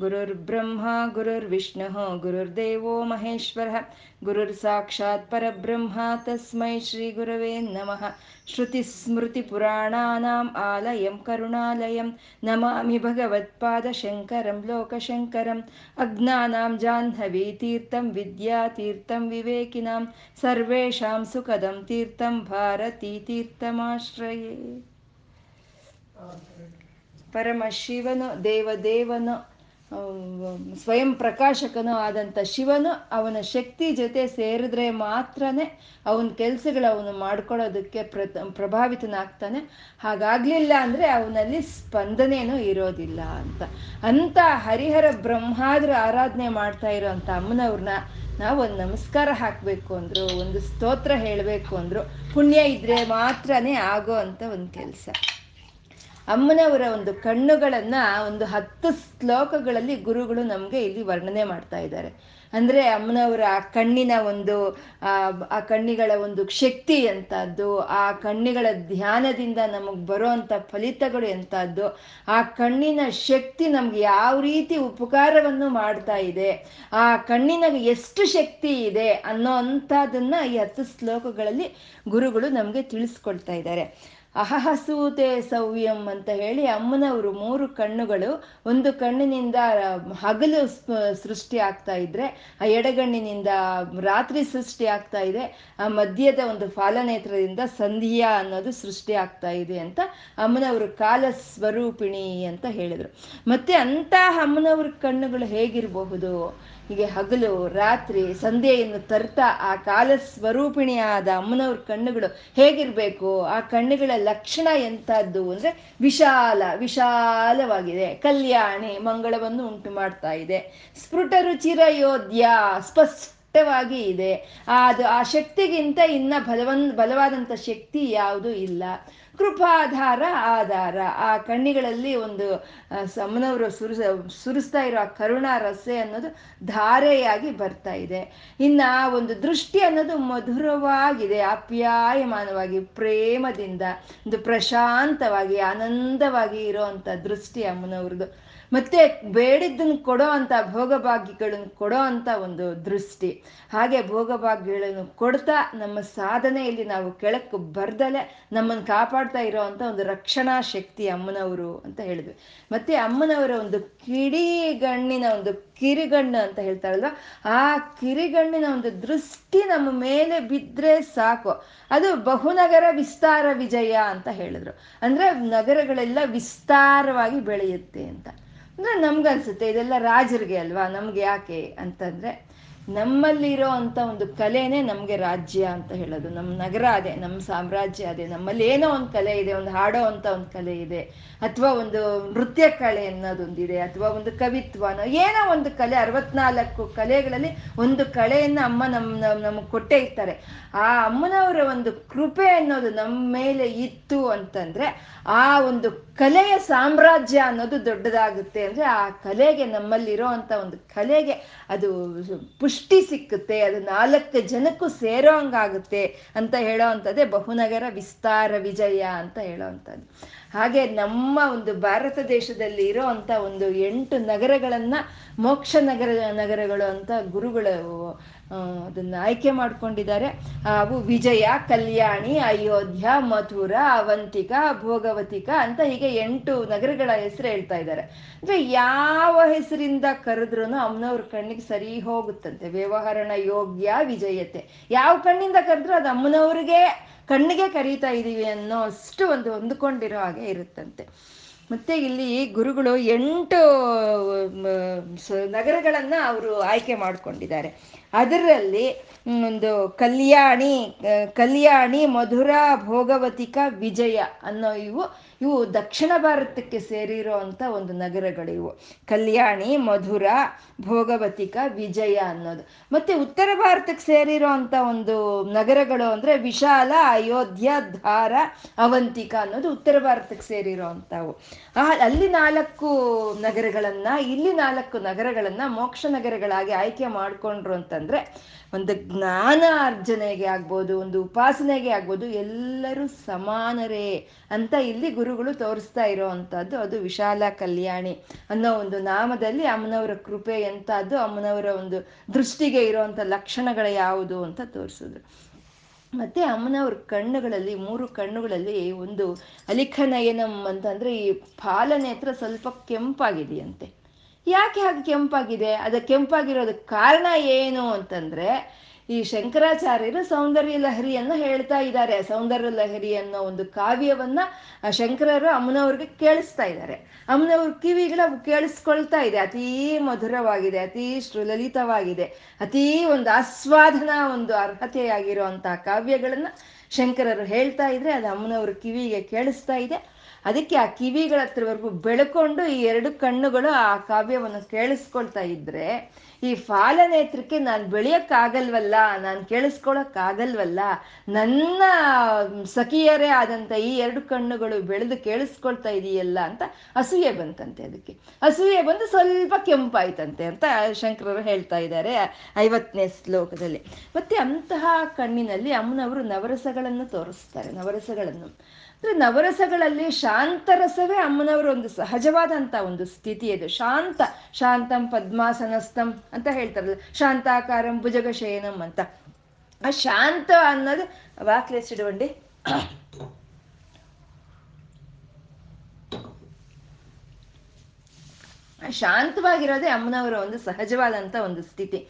गुरुर्ब्रह्मा गुरुर्विष्णुः गुरुर्देवो महेश्वरः गुरुर्साक्षात् परब्रह्मा तस्मै श्रीगुरवे नमः श्रुतिस्मृतिपुराणानाम् आलयं करुणालयं नमामि भगवत्पादशङ्करं लोकशङ्करम् अज्ञानां जाह्नवीतीर्थं विद्यातीर्थं विवेकिनां सर्वेषां सुखदं तीर्थं भारतीतीर्थमाश्रये परमशिवनु देवदेवनु ಸ್ವಯಂ ಪ್ರಕಾಶಕನೂ ಆದಂಥ ಶಿವನು ಅವನ ಶಕ್ತಿ ಜೊತೆ ಸೇರಿದ್ರೆ ಮಾತ್ರನೇ ಅವನ ಕೆಲಸಗಳು ಅವನು ಮಾಡ್ಕೊಳ್ಳೋದಕ್ಕೆ ಪ್ರ ಪ್ರಭಾವಿತನಾಗ್ತಾನೆ. ಹಾಗಾಗ್ಲಿಲ್ಲ ಅಂದರೆ ಅವನಲ್ಲಿ ಸ್ಪಂದನೇನೂ ಇರೋದಿಲ್ಲ ಅಂತ. ಅಂತ ಹರಿಹರ ಬ್ರಹ್ಮಾದ್ರ ಆರಾಧನೆ ಮಾಡ್ತಾ ಇರೋವಂಥ ಅಮ್ಮನವ್ರನ್ನ ನಾವು ಒಂದು ನಮಸ್ಕಾರ ಹಾಕಬೇಕು ಅಂದರು, ಒಂದು ಸ್ತೋತ್ರ ಹೇಳಬೇಕು ಅಂದರು, ಪುಣ್ಯ ಇದ್ರೆ ಮಾತ್ರನೇ ಆಗೋ ಅಂತ ಒಂದು ಕೆಲಸ. ಅಮ್ಮನವರ ಒಂದು ಕಣ್ಣುಗಳನ್ನ ಒಂದು ಹತ್ತು ಶ್ಲೋಕಗಳಲ್ಲಿ ಗುರುಗಳು ನಮಗೆ ಇಲ್ಲಿ ವರ್ಣನೆ ಮಾಡ್ತಾ ಇದ್ದಾರೆ. ಅಂದ್ರೆ ಅಮ್ಮನವರ ಆ ಕಣ್ಣಿನ ಒಂದು, ಆ ಕಣ್ಣಿಗಳ ಒಂದು ಶಕ್ತಿ ಎಂಥದ್ದು ಆ ಕಣ್ಣಿಗಳ ಧ್ಯಾನದಿಂದ ನಮಗೆ ಬರುವಂಥ ಫಲಿತಗಳು ಎಂಥದ್ದು ಆ ಕಣ್ಣಿನ ಶಕ್ತಿ ನಮ್ಗೆ ಯಾವ ರೀತಿ ಉಪಕಾರವನ್ನು ಮಾಡ್ತಾ ಇದೆ, ಆ ಕಣ್ಣಿನ ಎಷ್ಟು ಶಕ್ತಿ ಇದೆ ಅನ್ನೋ ಅಂಥದ್ದನ್ನು ಈ ಹತ್ತು ಶ್ಲೋಕಗಳಲ್ಲಿ ಗುರುಗಳು ನಮಗೆ ತಿಳಿಸ್ಕೊಳ್ತಾ ಇದ್ದಾರೆ. ಅಹಹಸೂತೆ ಸವ್ಯಂ ಅಂತ ಹೇಳಿ ಅಮ್ಮನವರು ಮೂರು ಕಣ್ಣುಗಳು ಒಂದು ಕಣ್ಣಿನಿಂದ ಹಗಲು ಸೃಷ್ಟಿ ಆಗ್ತಾ ಇದ್ರೆ, ಆ ಎಡಗಣ್ಣಿನಿಂದ ರಾತ್ರಿ ಸೃಷ್ಟಿ ಆಗ್ತಾ ಇದೆ, ಆ ಮಧ್ಯದ ಒಂದು ಫಾಲನೇತ್ರದಿಂದ ಸಂಧಿಯಾ ಅನ್ನೋದು ಸೃಷ್ಟಿ ಆಗ್ತಾ ಇದೆ ಅಂತ ಅಮ್ಮನವರು ಕಾಲ ಸ್ವರೂಪಿಣಿ ಅಂತ ಹೇಳಿದ್ರು. ಮತ್ತೆ ಅಂತ ಅಮ್ಮನವ್ರ ಕಣ್ಣುಗಳು ಹೇಗಿರಬಹುದು? ಹೀಗೆ ಹಗಲು, ರಾತ್ರಿ, ಸಂಧ್ಯೆಯನ್ನು ತರ್ತಾ ಆ ಕಾಲ ಸ್ವರೂಪಿಣಿಯಾದ ಅಮ್ಮನವ್ರ ಕಣ್ಣುಗಳು ಹೇಗಿರ್ಬೇಕು? ಆ ಕಣ್ಣುಗಳ ಲಕ್ಷಣ ಎಂಥದ್ದು ಅಂದ್ರೆ ವಿಶಾಲ, ವಿಶಾಲವಾಗಿದೆ. ಕಲ್ಯಾಣಿ, ಮಂಗಳವನ್ನು ಉಂಟು ಮಾಡ್ತಾ ಇದೆ. ಸ್ಫುಟ ರುಚಿರ ಯೋಧ್ಯ ಸ್ಪಷ್ಟವಾಗಿ ಇದೆ. ಅದು ಆ ಶಕ್ತಿಗಿಂತ ಇನ್ನ ಬಲವನ್, ಬಲವಾದಂಥ ಶಕ್ತಿ ಯಾವುದು ಇಲ್ಲ. ಕೃಪಾಧಾರ, ಆಧಾರ. ಆ ಕಣ್ಣಿಗಳಲ್ಲಿ ಒಂದು ಸಮನವರು ಸುರಿಸ, ಸುರಿಸ್ತಾ ಇರೋ ಆ ಕರುಣಾ ರಸೆ ಅನ್ನೋದು ಧಾರೆಯಾಗಿ ಬರ್ತಾ ಇದೆ. ಇನ್ನ ಒಂದು ದೃಷ್ಟಿ ಅನ್ನೋದು ಮಧುರವಾಗಿದೆ ಅಪ್ಯಾಯಮಾನವಾಗಿ ಪ್ರೇಮದಿಂದ. ಒಂದು ಪ್ರಶಾಂತವಾಗಿ, ಆನಂದವಾಗಿ ಇರೋವಂಥ ದೃಷ್ಟಿ ಅಮ್ಮನವ್ರದ್ದು. ಮತ್ತೆ ಬೇಡಿದ್ದನ್ನು ಕೊಡೋ ಅಂತ ಭೋಗಭಾಗ್ಯಗಳನ್ನು ಕೊಡೋ ಅಂತ ಒಂದು ದೃಷ್ಟಿ. ಹಾಗೆ ಭೋಗಭಾಗ್ಯಗಳನ್ನು ಕೊಡ್ತಾ ನಮ್ಮ ಸಾಧನೆಯಲ್ಲಿ ನಾವು ಕೆಳಕ್ಕೆ ಬರ್ದಲೆ ನಮ್ಮನ್ನು ಕಾಪಾಡ್ತಾ ಇರೋ ಅಂತ ಒಂದು ರಕ್ಷಣಾ ಶಕ್ತಿ ಅಮ್ಮನವರು ಅಂತ ಹೇಳಿದ್ವಿ. ಮತ್ತೆ ಅಮ್ಮನವರ ಒಂದು ಕಿಡಿಗಣ್ಣಿನ ಒಂದು ಕಿರಿಗಣ್ಣು ಅಂತ ಹೇಳ್ತಾರಲ್ವ? ಆ ಕಿರಿಗಣ್ಣಿನ ಒಂದು ದೃಷ್ಟಿ ನಮ್ಮ ಮೇಲೆ ಬಿದ್ದರೆ ಸಾಕು. ಅದು ಬಹುನಗರ ವಿಸ್ತಾರ ವಿಜಯ ಅಂತ ಹೇಳಿದ್ರು. ಅಂದ್ರೆ ನಗರಗಳೆಲ್ಲ ವಿಸ್ತಾರವಾಗಿ ಬೆಳೆಯುತ್ತೆ ಅಂತ. ಅಂದ್ರೆ ನಮ್ಗನ್ಸುತ್ತೆ, ಇದೆಲ್ಲ ರಾಜರಿಗೆ ಅಲ್ವಾ? ನಮ್ಗೆ ಯಾಕೆ ಅಂತಂದ್ರೆ ನಮ್ಮಲ್ಲಿರೋ ಅಂತ ಒಂದು ಕಲೆನೇ ನಮಗೆ ರಾಜ್ಯ ಅಂತ ಹೇಳೋದು. ನಮ್ಮ ನಗರ ಅದೇ ನಮ್ಮ ಸಾಮ್ರಾಜ್ಯ ಅದೇ. ನಮ್ಮಲ್ಲಿ ಏನೋ ಒಂದು ಕಲೆ ಇದೆ, ಒಂದು ಹಾಡೋ ಅಂತ ಒಂದು ಕಲೆ ಇದೆ. ಅಥವಾ ಒಂದು ನೃತ್ಯ ಕಲೆ ಅನ್ನೋದೊಂದಿದೆ, ಅಥವಾ ಒಂದು ಕವಿತ್ವನೋ ಏನೋ ಒಂದು ಕಲೆ, ಅರವತ್ನಾಲ್ಕು ಕಲೆಗಳಲ್ಲಿ ಒಂದು ಕಲೆಯನ್ನು ಅಮ್ಮ ನಮ್ಮ ನಮಗೆ ಕೊಟ್ಟೇ ಇರ್ತಾರೆ. ಆ ಅಮ್ಮನವರ ಒಂದು ಕೃಪೆ ಅನ್ನೋದು ನಮ್ಮ ಮೇಲೆ ಇತ್ತು ಅಂತಂದ್ರೆ, ಆ ಒಂದು ಕಲೆಯ ಸಾಮ್ರಾಜ್ಯ ಅನ್ನೋದು ದೊಡ್ಡದಾಗುತ್ತೆ. ಅಂದ್ರೆ ಆ ಕಲೆಗೆ ನಮ್ಮಲ್ಲಿರೋ ಅಂತ ಒಂದು ಕಲೆಗೆ ಅದು ಪುಷ್ಟಿ ಸಿಕ್ಕುತ್ತೆ, ಅದು ನಾಲ್ಕು ಜನಕ್ಕೂ ಸೇರೋ ಹಂಗಾಗುತ್ತೆ ಅಂತ ಹೇಳೋ ಅಂಥದ್ದೇ ಬಹುನಗರ ವಿಸ್ತಾರ ವಿಜಯ ಅಂತ ಹೇಳೋ ಅಂಥದ್ದು. ಹಾಗೆ ನಮ್ಮ ಒಂದು ಭಾರತ ದೇಶದಲ್ಲಿ ಇರೋ ಅಂತ ಒಂದು ಎಂಟು ನಗರಗಳನ್ನ ಮೋಕ್ಷ ನಗರ, ನಗರಗಳು ಅಂತ ಗುರುಗಳು ಅದನ್ನ ಆಯ್ಕೆ ಮಾಡ್ಕೊಂಡಿದ್ದಾರೆ. ಅವು ವಿಜಯ ಕಲ್ಯಾಣಿ, ಅಯೋಧ್ಯ, ಮಥುರ, ಅವಂತಿಕ, ಭೋಗವತಿಕ ಅಂತ ಹೀಗೆ ಎಂಟು ನಗರಗಳ ಹೆಸರು ಹೇಳ್ತಾ ಇದ್ದಾರೆ. ಅಂದ್ರೆ ಯಾವ ಹೆಸರಿಂದ ಕರೆದ್ರೂ ಅಮ್ಮನವ್ರ ಕಣ್ಣಿಗೆ ಸರಿ ಹೋಗುತ್ತಂತೆ. ವ್ಯವಹರಣ ಯೋಗ್ಯ, ವಿಜಯತೆ. ಯಾವ ಕಣ್ಣಿಂದ ಕರೆದ್ರೂ ಅದು ಅಮ್ಮನವ್ರಿಗೆ ಕಣ್ಣಿಗೆ ಕರೀತಾ ಇದೀವಿ ಅನ್ನೋ ಅಷ್ಟು ಒಂದು ಹೊಂದ್ಕೊಂಡಿರೋ ಹಾಗೆ ಇರುತ್ತಂತೆ. ಮತ್ತೆ ಇಲ್ಲಿ ಗುರುಗಳು ಎಂಟು ನಗರಗಳನ್ನ ಅವರು ಆಯ್ಕೆ ಮಾಡ್ಕೊಂಡಿದ್ದಾರೆ. ಅದರಲ್ಲಿ ಒಂದು ಕಲ್ಯಾಣಿ ಕಲ್ಯಾಣಿ, ಮಧುರ, ಭೋಗವತಿಕ, ವಿಜಯ ಅನ್ನೋ ಇವು ಇವು ದಕ್ಷಿಣ ಭಾರತಕ್ಕೆ ಸೇರಿರೋ ಒಂದು ನಗರಗಳಿವು. ಕಲ್ಯಾಣಿ, ಮಧುರ, ಭೋಗವತಿಕ, ವಿಜಯ ಅನ್ನೋದು. ಮತ್ತೆ ಉತ್ತರ ಭಾರತಕ್ಕೆ ಸೇರಿರೋ ಒಂದು ನಗರಗಳು ಅಂದ್ರೆ ವಿಶಾಲ, ಅಯೋಧ್ಯ ಧಾರ ಅವಂತಿಕ ಅನ್ನೋದು ಉತ್ತರ ಭಾರತಕ್ಕೆ ಸೇರಿರೋ ಆ, ಅಲ್ಲಿ ನಾಲ್ಕು ನಗರಗಳನ್ನು, ಇಲ್ಲಿ ನಾಲ್ಕು ನಗರಗಳನ್ನು ಮೋಕ್ಷ ನಗರಗಳಾಗಿ ಆಯ್ಕೆ ಮಾಡಿಕೊಂಡ್ರು ಅಂತಂದ್ರೆ ಒಂದು ಜ್ಞಾನ ಅರ್ಜನೆಗೆ ಆಗ್ಬೋದು, ಒಂದು ಉಪಾಸನೆಗೆ ಆಗ್ಬೋದು, ಎಲ್ಲರೂ ಸಮಾನರೇ ಅಂತ ಇಲ್ಲಿ ಗುರುಗಳು ತೋರಿಸ್ತಾ ಇರೋವಂಥದ್ದು ಅದು ವಿಶಾಲ ಕಲ್ಯಾಣಿ ಅನ್ನೋ ಒಂದು ನಾಮದಲ್ಲಿ ಅಮ್ಮನವರ ಕೃಪೆ ಎಂಥದ್ದು, ಅಮ್ಮನವರ ಒಂದು ದೃಷ್ಟಿಗೆ ಇರೋವಂಥ ಲಕ್ಷಣಗಳು ಯಾವುದು ಅಂತ ತೋರಿಸಿದ್ರು ಮತ್ತೆ ಅಮ್ಮನವ್ರ ಕಣ್ಣುಗಳಲ್ಲಿ, ಮೂರು ಕಣ್ಣುಗಳಲ್ಲಿ ಒಂದು ಅಲಿಖನಯನಂ ಅಂತಂದ್ರೆ ಈ ಪಾಲನೇತ್ರ ಸ್ವಲ್ಪ ಕೆಂಪಾಗಿದೆಯಂತೆ. ಯಾಕೆ ಹಾಗೆ ಕೆಂಪಾಗಿದೆ? ಅದು ಕೆಂಪಾಗಿರೋದಕ್ಕೆ ಕಾರಣ ಏನು ಅಂತಂದ್ರೆ, ಈ ಶಂಕರಾಚಾರ್ಯರು ಸೌಂದರ್ಯ ಲಹರಿಯನ್ನು ಹೇಳ್ತಾ ಇದ್ದಾರೆ. ಸೌಂದರ್ಯ ಲಹರಿ ಅನ್ನೋ ಒಂದು ಕಾವ್ಯವನ್ನ ಆ ಶಂಕರರು ಅಮ್ಮನವ್ರಿಗೆ ಕೇಳಿಸ್ತಾ ಇದ್ದಾರೆ. ಅಮ್ಮನವ್ರ ಕಿವಿಗಳ ಕೇಳಿಸ್ಕೊಳ್ತಾ ಇದೆ. ಅತೀ ಮಧುರವಾಗಿದೆ, ಅತೀ ಶ್ರುಲಲಿತವಾಗಿದೆ ಅತೀ ಒಂದು ಆಸ್ವಾದನ, ಒಂದು ಅರ್ಹತೆಯಾಗಿರುವಂತಹ ಕಾವ್ಯಗಳನ್ನ ಶಂಕರರು ಹೇಳ್ತಾ ಇದ್ರೆ ಅದು ಅಮ್ಮನವ್ರ ಕಿವಿಗೆ ಕೇಳಿಸ್ತಾ ಇದೆ. ಅದಕ್ಕೆ ಆ ಕಿವಿಗಳ ಹತ್ರವರೆಗೂ ಬೆಳ್ಕೊಂಡು ಈ ಎರಡು ಕಣ್ಣುಗಳು ಆ ಕಾವ್ಯವನ್ನು ಕೇಳಿಸ್ಕೊಳ್ತಾ ಇದ್ರೆ, ಈ ಫಾಲನೇತ್ರಕ್ಕೆ ನಾನು ಬೆಳೆಯೋಕ್ಕಾಗಲ್ವಲ್ಲ, ನಾನು ಕೇಳಿಸ್ಕೊಳಕ್ಕಾಗಲ್ವಲ್ಲ, ನನ್ನ ಸಖಿಯರೇ ಆದಂತ ಈ ಎರಡು ಕಣ್ಣುಗಳು ಬೆಳೆದು ಕೇಳಿಸ್ಕೊಳ್ತಾ ಇದೆಯಲ್ಲ ಅಂತ ಅಸೂಯೆ ಬಂತಂತೆ ಅದಕ್ಕೆ. ಅಸೂಯೆ ಬಂದು ಸ್ವಲ್ಪ ಕೆಂಪಾಯ್ತಂತೆ ಅಂತ ಶಂಕರರು ಹೇಳ್ತಾ ಇದ್ದಾರೆ ಐವತ್ತನೇ ಶ್ಲೋಕದಲ್ಲಿ. ಮತ್ತೆ ಅಂತಹ ಕಣ್ಣಿನಲ್ಲಿ ಅಮ್ಮನವರು ನವರಸಗಳನ್ನು ತೋರಿಸ್ತಾರೆ, ನವರಸಗಳನ್ನು. ನವರಸಗಳಲ್ಲಿ ಶಾಂತರಸವೇ ಅಮ್ಮನವರ ಒಂದು ಸಹಜವಾದಂತ ಒಂದು ಸ್ಥಿತಿ ಅದು ಶಾಂತ, ಶಾಂತಂ ಪದ್ಮಾಸನಸ್ತಂ ಅಂತ ಹೇಳ್ತಾರಲ್ಲ, ಶಾಂತಾಕಾರಂ ಭುಜಗಶಯನಂ ಅಂತ. ಆ ಶಾಂತ ಅನ್ನೋದು ವಾಕ್ಲೆಸಿಡುವಂಡಿ ಶಾಂತವಾಗಿರೋದೇ ಅಮ್ಮನವರ ಒಂದು ಸಹಜವಾದಂತ ಒಂದು ಸ್ಥಿತಿ.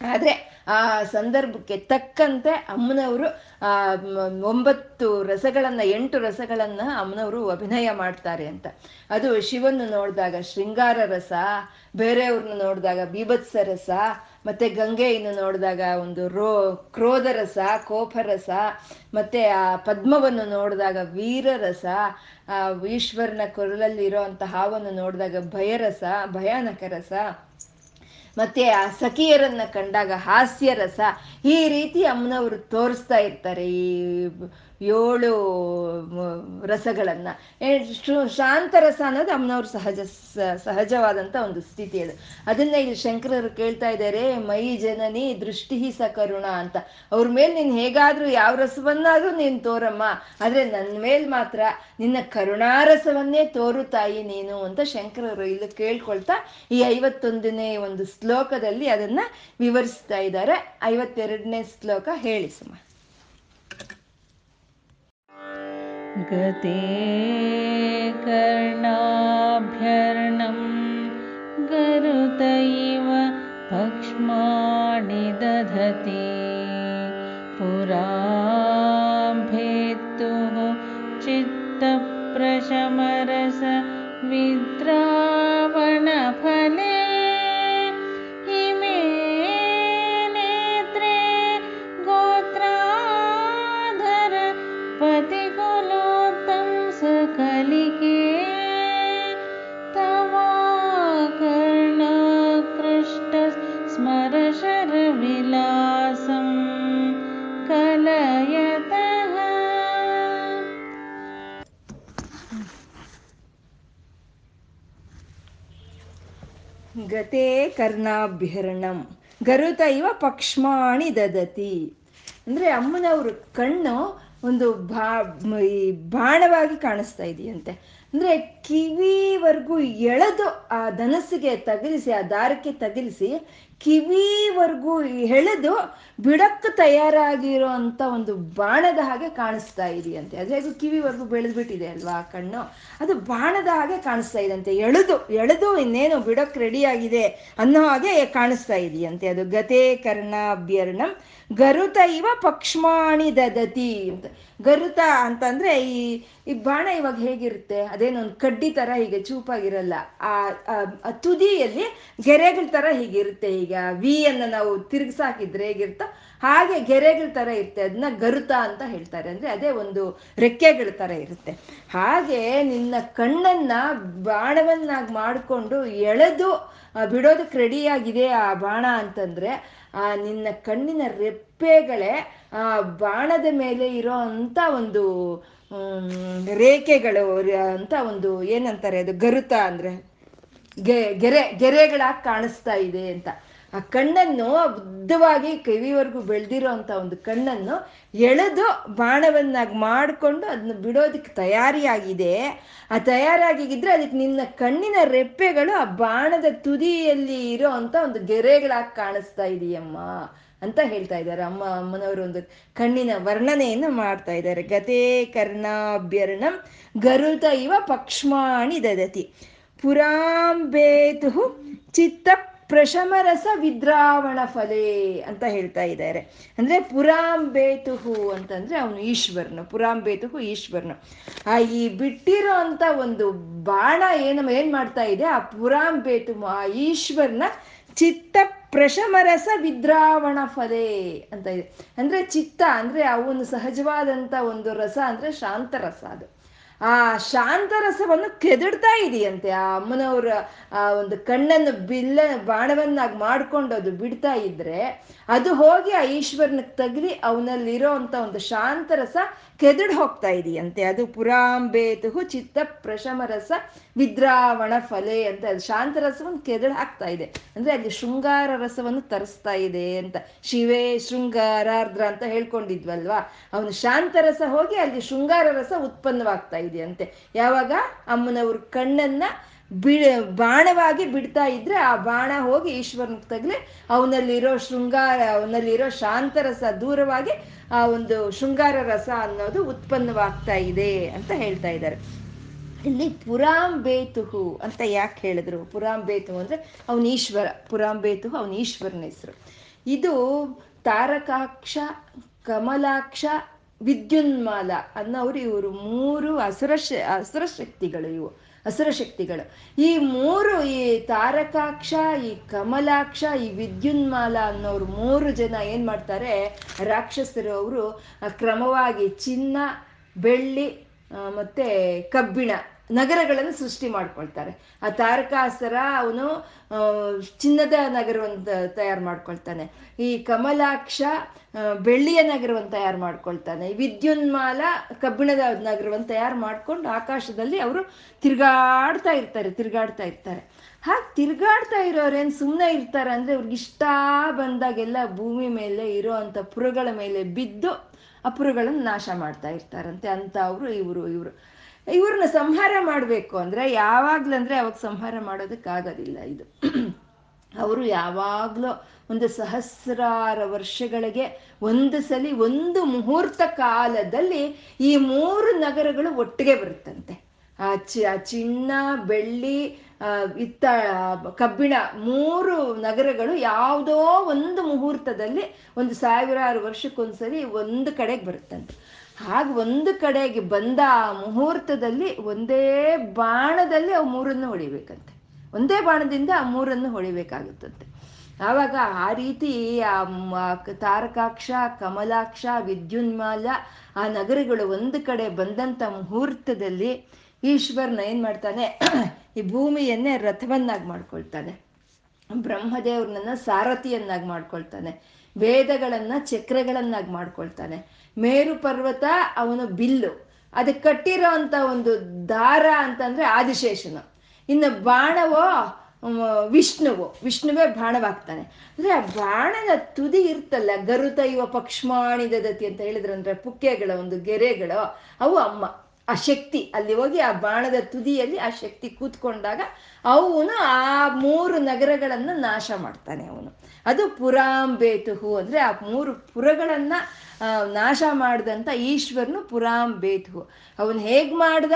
ಆದ್ರೆ ಆ ಸಂದರ್ಭಕ್ಕೆ ತಕ್ಕಂತೆ ಅಮ್ಮನವರು, ಆ ಒಂಬತ್ತು ರಸಗಳನ್ನ, ಎಂಟು ರಸಗಳನ್ನ ಅಮ್ಮನವರು ಅಭಿನಯ ಮಾಡ್ತಾರೆ ಅಂತ. ಅದು ಶಿವನ್ನು ನೋಡಿದಾಗ ಶೃಂಗಾರ ರಸ, ಬೇರೆಯವ್ರನ್ನ ನೋಡಿದಾಗ ಬೀಭತ್ಸ ರಸ, ಮತ್ತೆ ಗಂಗೆಯನ್ನು ನೋಡಿದಾಗ ಒಂದು ರೋ, ಕ್ರೋಧ ರಸ ಕೋಪರಸ ಮತ್ತೆ ಆ ಪದ್ಮವನ್ನು ನೋಡಿದಾಗ ವೀರರಸ ಆ ಈಶ್ವರನ ಕೊರಲಲ್ಲಿ ಇರೋ ಹಾವನ್ನು ನೋಡಿದಾಗ ಭಯರಸ, ಭಯಾನಕ ರಸ. ಮತ್ತೆ ಆ ಸಖಿಯರನ್ನ ಕಂಡಾಗ ಹಾಸ್ಯ ರಸ ಈ ರೀತಿ ಅಮ್ಮನವರು ತೋರಿಸ್ತಾ ಇರ್ತಾರೆ. ಈ ಏಳು ರಸಗಳನ್ನು. ಶಾಂತ ರಸ ಅನ್ನೋದು ಅಮ್ಮನವ್ರ ಸಹಜ ಸಹಜವಾದಂತ ಒಂದು ಸ್ಥಿತಿ ಅದು. ಅದನ್ನ ಇಲ್ಲಿ ಶಂಕರರು ಕೇಳ್ತಾ ಇದ್ದಾರೆ, ಮೈ ಜನನಿ ದೃಷ್ಟಿ ಸಕರುಣ ಕರುಣ ಅಂತ. ಅವ್ರ ಮೇಲೆ ನೀನು ಹೇಗಾದ್ರೂ ಯಾವ ರಸವನ್ನಾದ್ರೂ ನೀನು ತೋರಮ್ಮ. ಆದರೆ ನನ್ನ ಮೇಲೆ ಮಾತ್ರ ನಿನ್ನ ಕರುಣಾರಸವನ್ನೇ ತೋರು ತಾಯಿ ನೀನು ಅಂತ ಶಂಕರರು ಇಲ್ಲಿ ಕೇಳ್ಕೊಳ್ತಾ ಈ ಐವತ್ತೊಂದನೇ ಒಂದು ಶ್ಲೋಕದಲ್ಲಿ ಅದನ್ನ ವಿವರಿಸ್ತಾ ಇದ್ದಾರೆ. ಐವತ್ತೆರಡನೇ ಶ್ಲೋಕ ಹೇಳಿ ಸುಮ. गते कर्णाभ्यर्णं गरुतैव पक्ष्माणि दधति। पुराभेत्तुः चित्तप्रशमरस विद्रावणफले ಗತೆ ಕರ್ಣಾಭ್ಯರಣಂ ಗರುತ ಇವ ಪಕ್ಷ್ಮಾಣಿ ದದತಿ. ಅಂದ್ರೆ ಅಮ್ಮನವ್ರ ಕಣ್ಣು ಒಂದು ಬಾ ಈ ಬಾಣವಾಗಿ ಕಾಣಿಸ್ತಾ ಇದೆಯಂತೆ. ಅಂದ್ರೆ ಕಿವಿವರೆಗೂ ಎಳೆದು ಆ ಧನಸ್ಸಿಗೆ ತಗಲಿಸಿ, ಆ ದಾರಕ್ಕೆ ತಗಲಿಸಿ ಕಿವಿವರೆಗೂ ಎಳೆದು ಬಿಡಕ್ಕೆ ತಯಾರಾಗಿರೋ ಅಂತ ಒಂದು ಬಾಣದ ಹಾಗೆ ಕಾಣಿಸ್ತಾ ಇದೆಯಂತೆ. ಅದೇ ಅದು ಕಿವಿವರೆಗೂ ಬೆಳೆದ್ಬಿಟ್ಟಿದೆ ಅಲ್ವಾ ಆ ಕಣ್ಣು? ಅದು ಬಾಣದ ಹಾಗೆ ಕಾಣಿಸ್ತಾ ಇದೆಯಂತೆ. ಎಳೆದು ಎಳೆದು ಇನ್ನೇನು ಬಿಡಕ್ಕೆ ರೆಡಿ ಆಗಿದೆ ಅನ್ನೋ ಹಾಗೆ ಕಾಣಿಸ್ತಾ ಇದೆಯಂತೆ. ಅದು ಗತೆ ಕರ್ಣಾಭ್ಯರ್ಣಂ ಗರುತ ಇವ ಪಕ್ಷ್ಮಾಣಿ ದದತಿ ಅಂತ. ಗರುತ ಅಂತಂದ್ರೆ ಈ ಈ ಬಾಣ ಇವಾಗ ಹೇಗಿರುತ್ತೆ? ಅದೇನೊಂದು ಕಡ್ಡಿ ತರ ಹೀಗೆ ಚೂಪಾಗಿರಲ್ಲ. ಆ ತುದಿಯಲ್ಲಿ ಗೆರೆಗಳ ತರ ಹೀಗಿರುತ್ತೆ ಈಗ. ವಿ ಅನ್ನ ನಾವು ತಿರುಗಿಸಾಕಿದ್ರೆ ಹೇಗಿರುತ್ತೋ ಹಾಗೆ ಗೆರೆಗಳ ತರ ಇರುತ್ತೆ. ಅದನ್ನ ಗರುತ ಅಂತ ಹೇಳ್ತಾರೆ. ಅಂದ್ರೆ ಅದೇ ಒಂದು ರೆಕ್ಕೆಗಳ ತರ ಇರುತ್ತೆ. ಹಾಗೆ ನಿನ್ನ ಕಣ್ಣನ್ನ ಬಾಣವನ್ನಾಗಿ ಮಾಡಿಕೊಂಡು ಎಳೆದು ಬಿಡೋದಕ್ಕೆ ರೆಡಿಯಾಗಿದೆ ಆ ಬಾಣ ಅಂತಂದ್ರೆ, ಆ, ನಿನ್ನ ಕಣ್ಣಿನ ರೆಪ್ಪೆಗಳೇ ಆ ಬಾಣದ ಮೇಲೆ ಇರೋ ಅಂತ ಒಂದು ರೇಖೆಗಳು ಅಂತ ಒಂದು ಏನಂತಾರೆ ಅದು, ಗರುತ ಅಂದ್ರೆ ಗೆರೆ, ಗೆರೆಗಳಾಗಿ ಕಾಣಿಸ್ತಾ ಇದೆ ಅಂತ. ಆ ಕಣ್ಣನ್ನು ಬುದ್ಧವಾಗಿ ಕಿವಿವರೆಗೂ ಬೆಳೆದಿರೋ ಅಂತ ಒಂದು ಕಣ್ಣನ್ನು ಎಳೆದು ಬಾಣವನ್ನಾಗಿ ಮಾಡಿಕೊಂಡು ಅದನ್ನ ಬಿಡೋದಕ್ಕೆ ತಯಾರಿಯಾಗಿದೆ. ಆ ತಯಾರಾಗಿದ್ರೆ ಅದಕ್ಕೆ ನಿನ್ನ ಕಣ್ಣಿನ ರೆಪ್ಪೆಗಳು ಆ ಬಾಣದ ತುದಿಯಲ್ಲಿ ಇರೋ ಅಂತ ಒಂದು ಗೆರೆಗಳಾಗಿ ಕಾಣಿಸ್ತಾ ಇದೆಯಮ್ಮ. ಅಂತ ಹೇಳ್ತಾ ಇದ್ದಾರೆ. ಅಮ್ಮ, ಅಮ್ಮನವರು ಒಂದು ಕಣ್ಣಿನ ವರ್ಣನೆಯನ್ನು ಮಾಡ್ತಾ ಇದ್ದಾರೆ. ಗತೆ ಕರ್ಣಾಭ್ಯರ್ಣಂ ಗರುತ ಇವ ಪಕ್ಷ್ಮಾಣಿ ದದತಿ. ಪುರಾಂಬೇತು ಚಿತ್ತ ಪ್ರಶಮರಸ ವಿದ್ರಾವಣ ಫಲೇ ಅಂತ ಹೇಳ್ತಾ ಇದ್ದಾರೆ. ಅಂದ್ರೆ ಪುರಾಂಬೇತುಹು ಅಂತಂದ್ರೆ ಅವನು ಈಶ್ವರನು, ಪುರಾಂಬೇತುಹು ಈಶ್ವರನು. ಆ ಈ ಬಿಟ್ಟಿರೋ ಅಂತ ಒಂದು ಬಾಣ ಏನು ಏನ್ ಮಾಡ್ತಾ ಇದೆ? ಆ ಪುರಾಂಬೇತು ಆ ಈಶ್ವರನ ಚಿತ್ತ ಪ್ರಶಮರಸ ವಿದ್ರಾವಣ ಫಲೇ ಅಂತ ಇದೆ. ಅಂದ್ರೆ ಚಿತ್ತ ಅಂದ್ರೆ ಒಂದು ಸಹಜವಾದಂತ ಒಂದು ರಸ ಅಂದ್ರೆ ಶಾಂತರಸ ಅದು. ಆ ಶಾಂತ ರಸವನ್ನು ಕೆದಡ್ತಾ ಇದೆಯಂತೆ. ಆ ಅಮ್ಮನವರ ಆ ಒಂದು ಕಣ್ಣನ್ನು ಬಿಲ್ಲ ಬಾಣವನ್ನಾಗಿ ಮಾಡ್ಕೊಂಡು ಅದು ಬಿಡ್ತಾ ಇದ್ರೆ ಅದು ಹೋಗಿ ಆ ಈಶ್ವರನಿಗೆ ತಗಲಿ ಅವನಲ್ಲಿರೋ ಅಂತ ಒಂದು ಶಾಂತರಸ ಕೆದಡ್ ಹೋಗ್ತಾ ಇದೆಯಂತೆ ಅದು ಪುರಾಂಬೇತು ಚಿತ್ತ ಪ್ರಶಮರಸ ವಿದ್ರಾವಣ ಫಲೆ ಅಂತ. ಅದು ಶಾಂತರಸವನ್ನು ಕೆದಡ್ ಹಾಕ್ತಾ ಇದೆ ಅಂದ್ರೆ ಅಲ್ಲಿ ಶೃಂಗಾರ ರಸವನ್ನು ತರಿಸ್ತಾ ಇದೆ ಅಂತ. ಶಿವೇ ಶೃಂಗಾರಾರ್ಧ್ರ ಅಂತ ಹೇಳ್ಕೊಂಡಿದ್ವಲ್ವಾ? ಅವನು ಶಾಂತರಸ ಹೋಗಿ ಅಲ್ಲಿ ಶೃಂಗಾರ ರಸ ಉತ್ಪನ್ನವಾಗ್ತಾ ಇದೆಯಂತೆ ಯಾವಾಗ? ಅಮ್ಮನವ್ರ ಕಣ್ಣನ್ನ ಬಿ ಬಾಣವಾಗಿ ಬಿಡ್ತಾ ಇದ್ರೆ ಆ ಬಾಣ ಹೋಗಿ ಈಶ್ವರನ ತಗ್ಲೆ ಅವನಲ್ಲಿರೋ ಶೃಂಗಾರ, ಅವನಲ್ಲಿರೋ ಶಾಂತ ರಸ ದೂರವಾಗಿ ಆ ಒಂದು ಶೃಂಗಾರ ರಸ ಅನ್ನೋದು ಉತ್ಪನ್ನವಾಗ್ತಾ ಇದೆ ಅಂತ ಹೇಳ್ತಾ ಇದ್ದಾರೆ. ಇಲ್ಲಿ ಪುರಾಂಬೇತುಹು ಅಂತ ಯಾಕೆ ಹೇಳಿದ್ರು? ಪುರಾಂಬೇತು ಅಂದ್ರೆ ಅವನ ಈಶ್ವರ, ಪುರಾಂಬೇತುಹು ಅವನ ಈಶ್ವರನ ಹೆಸರು. ಇದು ತಾರಕಾಕ್ಷ, ಕಮಲಾಕ್ಷ, ವಿದ್ಯುನ್ಮಾಲ ಅನ್ನೋರು ಇವರು ಮೂರು ಅಸುರ ಅಸುರ ಶಕ್ತಿಗಳು ಇವು. ಅಸುರ ಶಕ್ತಿಗಳು ಈ ಮೂರು, ಈ ತಾರಕಾಕ್ಷ, ಈ ಕಮಲಾಕ್ಷ, ಈ ವಿದ್ಯುನ್ಮಾಲ ಅನ್ನೋರು ಮೂರು ಜನ ಏನ್ ಮಾಡ್ತಾರೆ, ರಾಕ್ಷಸರು ಅವರು ಕ್ರಮವಾಗಿ ಚಿನ್ನ, ಬೆಳ್ಳಿ ಮತ್ತೆ ಕಬ್ಬಿಣ. ನಗರಗಳನ್ನು ಸೃಷ್ಟಿ ಮಾಡ್ಕೊಳ್ತಾರೆ. ಆ ತಾರಕಾಸರ ಅವನು ಚಿನ್ನದ ನಗರವನ್ನು ತಯಾರು ಮಾಡ್ಕೊಳ್ತಾನೆ. ಈ ಕಮಲಾಕ್ಷ ಬೆಳ್ಳಿಯ ನಗರವನ್ನು ತಯಾರು ಮಾಡ್ಕೊಳ್ತಾನೆ. ವಿದ್ಯುನ್ಮಾಲ ಕಬ್ಬಿಣದ ನಗರವನ್ನು ತಯಾರು ಮಾಡ್ಕೊಂಡು ಆಕಾಶದಲ್ಲಿ ಅವರು ತಿರುಗಾಡ್ತಾ ಇರ್ತಾರೆ ತಿರುಗಾಡ್ತಾ ಇರ್ತಾರೆ. ಹಾಗೆ ತಿರ್ಗಾಡ್ತಾ ಇರೋರೇನು ಸುಮ್ಮನೆ ಇರ್ತಾರೆ ಅಂದ್ರೆ ಅವ್ರಿಗೆ ಇಷ್ಟ ಬಂದಾಗೆಲ್ಲ ಭೂಮಿ ಮೇಲೆ ಇರೋ ಅಂಥ ಪುರಗಳ ಮೇಲೆ ಬಿದ್ದು ಅಪುರಗಳನ್ನು ನಾಶ ಮಾಡ್ತಾ ಇರ್ತಾರಂತೆ. ಅಂತ ಅವರು, ಇವರು ಇವರು. ಇವ್ರನ್ನ ಸಂಹಾರ ಮಾಡಬೇಕು ಅಂದ್ರೆ ಯಾವಾಗ್ಲಂದ್ರೆ ಅವಾಗ ಸಂಹಾರ ಮಾಡೋದಕ್ಕಾಗೋದಿಲ್ಲ ಇದು. ಅವರು ಯಾವಾಗಲೂ ಒಂದು ಸಹಸ್ರಾರ ವರ್ಷಗಳಿಗೆ ಒಂದು ಸಲಿ ಒಂದು ಮುಹೂರ್ತ ಕಾಲದಲ್ಲಿ ಈ ಮೂರು ನಗರಗಳು ಒಟ್ಟಿಗೆ ಬರುತ್ತಂತೆ. ಆ ಚಿ, ಆ ಚಿನ್ನ, ಬೆಳ್ಳಿ ಇತ್ತ, ಕಬ್ಬಿಣ ಮೂರು ನಗರಗಳು ಯಾವುದೋ ಒಂದು ಮುಹೂರ್ತದಲ್ಲಿ ಒಂದು ಸಾವಿರಾರು ವರ್ಷಕ್ಕೊಂದ್ಸಲಿ ಒಂದು ಕಡೆಗೆ ಬರುತ್ತಂತೆ. ಹಾಗೆ ಒಂದು ಕಡೆಗೆ ಬಂದ ಆ ಮುಹೂರ್ತದಲ್ಲಿ ಒಂದೇ ಬಾಣದಲ್ಲಿ ಅವು ಮೂರನ್ನು ಹೊಡಿಬೇಕಂತೆ. ಒಂದೇ ಬಾಣದಿಂದ ಆ ಮೂರನ್ನು ಹೊಡಿಬೇಕಾಗುತ್ತಂತೆ. ಆವಾಗ ಆ ರೀತಿ ಆ ತಾರಕಾಕ್ಷ, ಕಮಲಾಕ್ಷ, ವಿದ್ಯುನ್ಮಾಲ ಆ ನಗರಗಳು ಒಂದು ಕಡೆ ಬಂದಂತ ಮುಹೂರ್ತದಲ್ಲಿ ಈಶ್ವರನ ಏನ್ ಮಾಡ್ತಾನೆ. ಈ ಭೂಮಿಯನ್ನೇ ರಥವನ್ನಾಗಿ ಮಾಡ್ಕೊಳ್ತಾನೆ. ಬ್ರಹ್ಮದೇವ್ರನ್ನ ಸಾರಥಿಯನ್ನಾಗಿ ಮಾಡ್ಕೊಳ್ತಾನೆ. ವೇದಗಳನ್ನ ಚಕ್ರಗಳನ್ನಾಗಿ ಮಾಡ್ಕೊಳ್ತಾನೆ. ಮೇರು ಪರ್ವತ ಅವನು ಬಿಲ್ಲು. ಅದಕ್ಕೆ ಕಟ್ಟಿರೋ ಅಂತ ಒಂದು ದಾರ ಅಂತಂದ್ರೆ ಆದಿಶೇಷನು. ಇನ್ನು ಬಾಣವೋ ವಿಷ್ಣುವು, ವಿಷ್ಣುವೇ ಬಾಣವಾಗ್ತಾನೆ. ಅಂದ್ರೆ ಆ ಬಾಣದ ತುದಿ ಇರ್ತಲ್ಲ, ಗರುತ ಇವ ಪಕ್ಷ್ಮಾಣಿ ದದತಿ ಅಂತ ಹೇಳಿದ್ರಂದ್ರೆ ಪುಕ್ಕೆಗಳ ಒಂದು ಗೆರೆಗಳು, ಅವು ಅಮ್ಮ, ಆ ಶಕ್ತಿ. ಅಲ್ಲಿ ಹೋಗಿ ಆ ಬಾಣದ ತುದಿಯಲ್ಲಿ ಆ ಶಕ್ತಿ ಕೂತ್ಕೊಂಡಾಗ ಅವನು ಆ ಮೂರು ನಗರಗಳನ್ನು ನಾಶ ಮಾಡ್ತಾನೆ ಅವನು. ಅದು ಪುರಾಂಬೇತುಹು ಅಂದ್ರೆ ಆ ಮೂರು ಪುರಗಳನ್ನ ನಾಶ ಮಾಡಿದಂತ ಈಶ್ವರನು ಪುರಾಂಬೇತುಹು ಅವನು ಹೇಗ್ ಮಾಡ್ದ?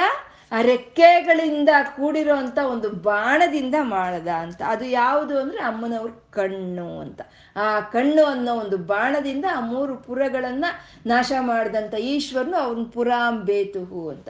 ಆ ರೆಕ್ಕೆಗಳಿಂದ ಕೂಡಿರೋ ಒಂದು ಬಾಣದಿಂದ ಮಾಡದ ಅಂತ. ಅದು ಯಾವುದು ಅಂದ್ರೆ ಅಮ್ಮನವ್ರ ಕಣ್ಣು ಅಂತ. ಆ ಕಣ್ಣು ಅನ್ನೋ ಒಂದು ಬಾಣದಿಂದ ಆ ಮೂರು ಪುರಗಳನ್ನ ನಾಶ ಮಾಡಿದಂತ ಈಶ್ವರನು ಅವನ್ ಪುರಾಂಬೇತುಹು ಅಂತ.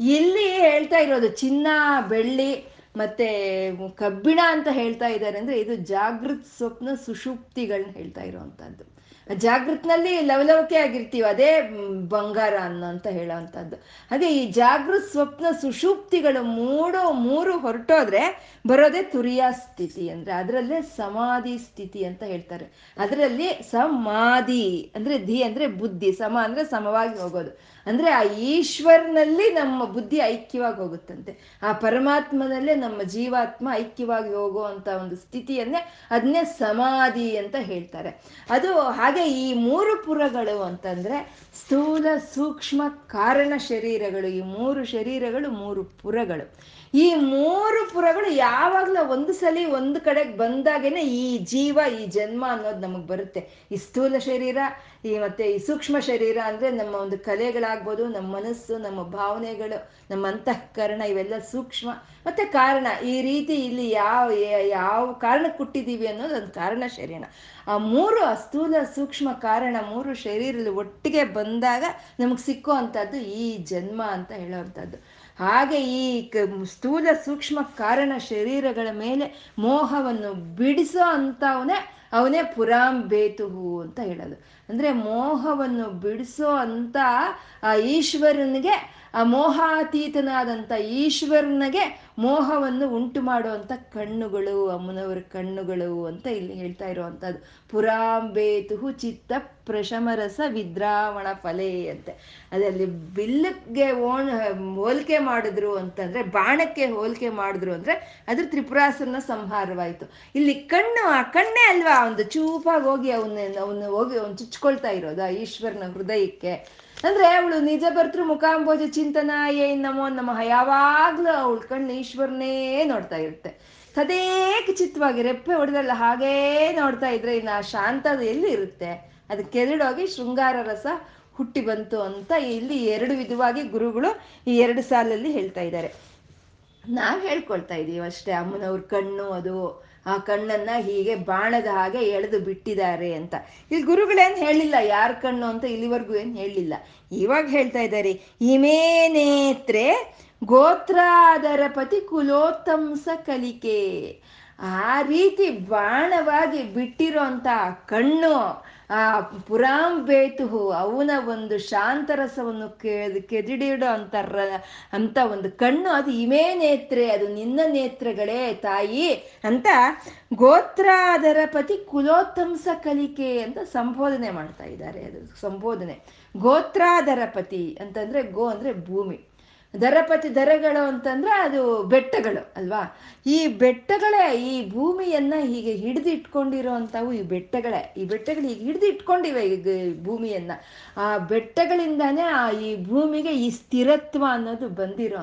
ಇಲ್ಲಿ ಹೇಳ್ತಾ ಇರೋದು ಚಿನ್ನ, ಬೆಳ್ಳಿ ಮತ್ತೆ ಕಬ್ಬಿಣ ಅಂತ ಹೇಳ್ತಾ ಇದ್ದಾರೆ ಅಂದ್ರೆ ಇದು ಜಾಗೃತ್ ಸ್ವಪ್ನ ಸುಷುಪ್ತಿಗಳನ್ನ ಹೇಳ್ತಾ ಇರೋವಂಥದ್ದು. ಜಾಗೃತ್ನಲ್ಲಿ ಲವಲವಿಕೆ ಆಗಿರ್ತೀವಿ. ಅದೇ ಬಂಗಾರ ಅನ್ನೋ ಅಂತ ಹೇಳೋವಂಥದ್ದು. ಹಾಗೆ ಈ ಜಾಗೃತ್ ಸ್ವಪ್ನ ಸುಷುಪ್ತಿಗಳು ಮೂಡೋ, ಮೂರು ಹೊರಟೋದ್ರೆ ಬರೋದೇ ತುರಿಯ ಸ್ಥಿತಿ ಅಂದ್ರೆ ಅದರಲ್ಲೇ ಸಮಾಧಿ ಸ್ಥಿತಿ ಅಂತ ಹೇಳ್ತಾರೆ. ಅದರಲ್ಲಿ ಸಮಾಧಿ ಅಂದ್ರೆ ಧಿ ಅಂದ್ರೆ ಬುದ್ಧಿ, ಸಮ ಅಂದ್ರೆ ಸಮವಾಗಿ ಹೋಗೋದು. ಅಂದ್ರೆ ಆ ಈಶ್ವರ್ನಲ್ಲಿ ನಮ್ಮ ಬುದ್ಧಿ ಐಕ್ಯವಾಗಿ ಹೋಗುತ್ತಂತೆ. ಆ ಪರಮಾತ್ಮನಲ್ಲೇ ನಮ್ಮ ಜೀವಾತ್ಮ ಐಕ್ಯವಾಗಿ ಹೋಗುವಂತ ಒಂದು ಸ್ಥಿತಿಯನ್ನೇ ಅದನ್ನೇ ಸಮಾಧಿ ಅಂತ ಹೇಳ್ತಾರೆ. ಅದು ಹಾಗೆ ಈ ಮೂರು ಪುರಗಳು ಅಂತಂದ್ರೆ ಸ್ಥೂಲ ಸೂಕ್ಷ್ಮ ಕಾರಣ ಶರೀರಗಳು. ಈ ಮೂರು ಶರೀರಗಳು ಮೂರು ಪುರಗಳು. ಈ ಮೂರು ಪುರಗಳು ಯಾವಾಗಲೂ ಒಂದು ಸಲ ಒಂದು ಕಡೆಗೆ ಬಂದಾಗೇನೆ ಈ ಜೀವ, ಈ ಜನ್ಮ ಅನ್ನೋದು ನಮಗೆ ಬರುತ್ತೆ. ಈ ಸ್ಥೂಲ ಶರೀರ, ಈ ಮತ್ತೆ ಈ ಸೂಕ್ಷ್ಮ ಶರೀರ ಅಂದ್ರೆ ನಮ್ಮ ಒಂದು ಕಲೆಗಳಾಗ್ಬೋದು, ನಮ್ಮ ಮನಸ್ಸು, ನಮ್ಮ ಭಾವನೆಗಳು, ನಮ್ಮ ಅಂತಃಕರಣ ಇವೆಲ್ಲ ಸೂಕ್ಷ್ಮ. ಮತ್ತೆ ಕಾರಣ, ಈ ರೀತಿ ಇಲ್ಲಿ ಯಾವ ಯಾವ ಕಾರಣಕ್ಕೆ ಹುಟ್ಟಿದೀವಿ ಅನ್ನೋದು ಒಂದು ಕಾರಣ ಶರೀರ ಆ ಮೂರು ಅಸ್ಥೂಲ ಸೂಕ್ಷ್ಮ ಕಾರಣ, ಮೂರು ಶರೀರದಲ್ಲಿ ಒಟ್ಟಿಗೆ ಬಂದಾಗ ನಮಗೆ ಸಿಕ್ಕೋ ಈ ಜನ್ಮ ಅಂತ ಹೇಳೋವಂಥದ್ದು. ಹಾಗೆ ಈ ಸ್ಥೂಲ ಸೂಕ್ಷ್ಮ ಕಾರಣ ಶರೀರಗಳ ಮೇಲೆ ಮೋಹವನ್ನು ಬಿಡಿಸೋ ಅಂಥವನೇ ಅವನೇ ಪುರಾಂ ಬೇತುಹು ಅಂತ ಹೇಳೋದು. ಅಂದರೆ ಮೋಹವನ್ನು ಬಿಡಿಸೋ ಅಂತ ಆ ಈಶ್ವರನಿಗೆ ಆ ಮೋಹಾತೀತನಾದಂಥ ಈಶ್ವರನಿಗೆ ಮೋಹವನ್ನು ಉಂಟು ಮಾಡುವಂಥ ಕಣ್ಣುಗಳು, ಅಮ್ಮನವರ ಕಣ್ಣುಗಳು ಅಂತ ಇಲ್ಲಿ ಹೇಳ್ತಾ ಇರುವಂಥದ್ದು ಪುರಾಂಬೇತು ಚಿತ್ತ ಪ್ರಶಮರಸ ವಿದ್ರಾವಣ ಫಲೆ ಅಂತೆ. ಅದರಲ್ಲಿ ಬಿಲ್ಲಕ್ಕೆ ಓಣ, ಹೋಲಿಕೆ ಮಾಡಿದ್ರು ಅಂತಂದ್ರೆ, ಬಾಣಕ್ಕೆ ಹೋಲಿಕೆ ಮಾಡಿದ್ರು ಅಂದ್ರೆ ಅದ್ರ ತ್ರಿಪುರಾಸನ ಸಂಹಾರವಾಯಿತು. ಇಲ್ಲಿ ಕಣ್ಣು, ಆ ಕಣ್ಣೇ ಅಲ್ವಾ? ಒಂದು ಚೂಪಾಗಿ ಹೋಗಿ ಅವನ್ನ ಅವನು ಹೋಗಿ ಅವ್ನು ಚುಚ್ಕೊಳ್ತಾ ಇರೋದು ಆ ಈಶ್ವರನ ಹೃದಯಕ್ಕೆ. ಅಂದ್ರೆ ಅವಳು ನಿಜ ಬರ್ತೃ ಮುಖಾಂಬೋಜ ಚಿಂತನ ಏನ್ ನಮೋ ನಮಃ, ಯಾವಾಗ್ಲೂ ಅವಳು ಕಣ್ಣು ಈಶ್ವರನೇ ನೋಡ್ತಾ ಇರುತ್ತೆ. ತದೇಕ ಚಿತ್ವಾಗಿ ರೆಪ್ಪೆ ಹೊಡೆದಲ್ಲ ಹಾಗೇ ನೋಡ್ತಾ ಇದ್ರೆ ಇನ್ನು ಆ ಶಾಂತ ಎಲ್ಲಿ ಇರುತ್ತೆ? ಅದು ಕೆರಡೋಗಿ ಶೃಂಗಾರ ರಸ ಹುಟ್ಟಿ ಬಂತು ಅಂತ ಇಲ್ಲಿ ಎರಡು ವಿಧವಾಗಿ ಗುರುಗಳು ಈ ಎರಡು ಸಾಲಲ್ಲಿ ಹೇಳ್ತಾ ಇದ್ದಾರೆ. ನಾವ್ ಹೇಳ್ಕೊಳ್ತಾ ಇದೀವಿ ಅಷ್ಟೇ, ಅಮ್ಮನವ್ರ ಕಣ್ಣು ಅದು. ಆ ಕಣ್ಣನ್ನ ಹೀಗೆ ಬಾಣದ ಹಾಗೆ ಎಳೆದು ಬಿಟ್ಟಿದ್ದಾರೆ ಅಂತ. ಇಲ್ಲಿ ಗುರುಗಳೇನ್ ಹೇಳಿಲ್ಲ? ಯಾರ ಕಣ್ಣು ಅಂತ ಇಲ್ಲಿವರೆಗೂ ಏನು ಹೇಳಿಲ್ಲ. ಇವಾಗ ಹೇಳ್ತಾ ಇದ್ದಾರೆ, ಇಮೇ ನೇತ್ರೆ ಗೋತ್ರಾದರ ಪತಿ ಕುಲೋತ್ತಂಸ ಕಲಿಕೆ. ಆ ರೀತಿ ಬಾಣವಾಗಿ ಬಿಟ್ಟಿರೋಂಥ ಕಣ್ಣು ಆ ಪುರಾಂ ಬೇತುಹು, ಅವನ ಒಂದು ಶಾಂತರಸವನ್ನು ರಸವನ್ನು ಕೆದಿಡಿಡೋ ಅಂತ ಅಂತ ಒಂದು ಕಣ್ಣು, ಅದು ಇಮೇ ನೇತ್ರೆ, ಅದು ನಿನ್ನ ನೇತ್ರಗಳೇ ತಾಯಿ, ಅಂತ ಗೋತ್ರಾದರ ಪತಿ ಕುಲೋತ್ತಂಸ ಕಲಿಕೆ ಅಂತ ಸಂಬೋಧನೆ ಮಾಡ್ತಾ ಇದ್ದಾರೆ, ಅದು ಸಂಬೋಧನೆ. ಗೋತ್ರಾದರ ಪತಿ ಅಂತಂದ್ರೆ ಗೋ ಅಂದ್ರೆ ಭೂಮಿ. ದರಪತಿ ದರಗಳು ಅಂತಂದ್ರೆ ಅದು ಬೆಟ್ಟಗಳು, ಅಲ್ವಾ? ಈ ಬೆಟ್ಟಗಳೇ, ಈ ಭೂಮಿಯನ್ನ ಹೀಗೆ ಹಿಡಿದು ಇಟ್ಕೊಂಡಿರೋ ಅಂಥವು ಈ ಬೆಟ್ಟಗಳೇ. ಈ ಬೆಟ್ಟಗಳು ಹೀಗೆ ಹಿಡಿದಿಟ್ಕೊಂಡಿವೆ ಈ ಭೂಮಿಯನ್ನ. ಆ ಬೆಟ್ಟಗಳಿಂದಾನೇ ಆ ಈ ಭೂಮಿಗೆ ಈ ಸ್ಥಿರತ್ವ ಅನ್ನೋದು ಬಂದಿರೋ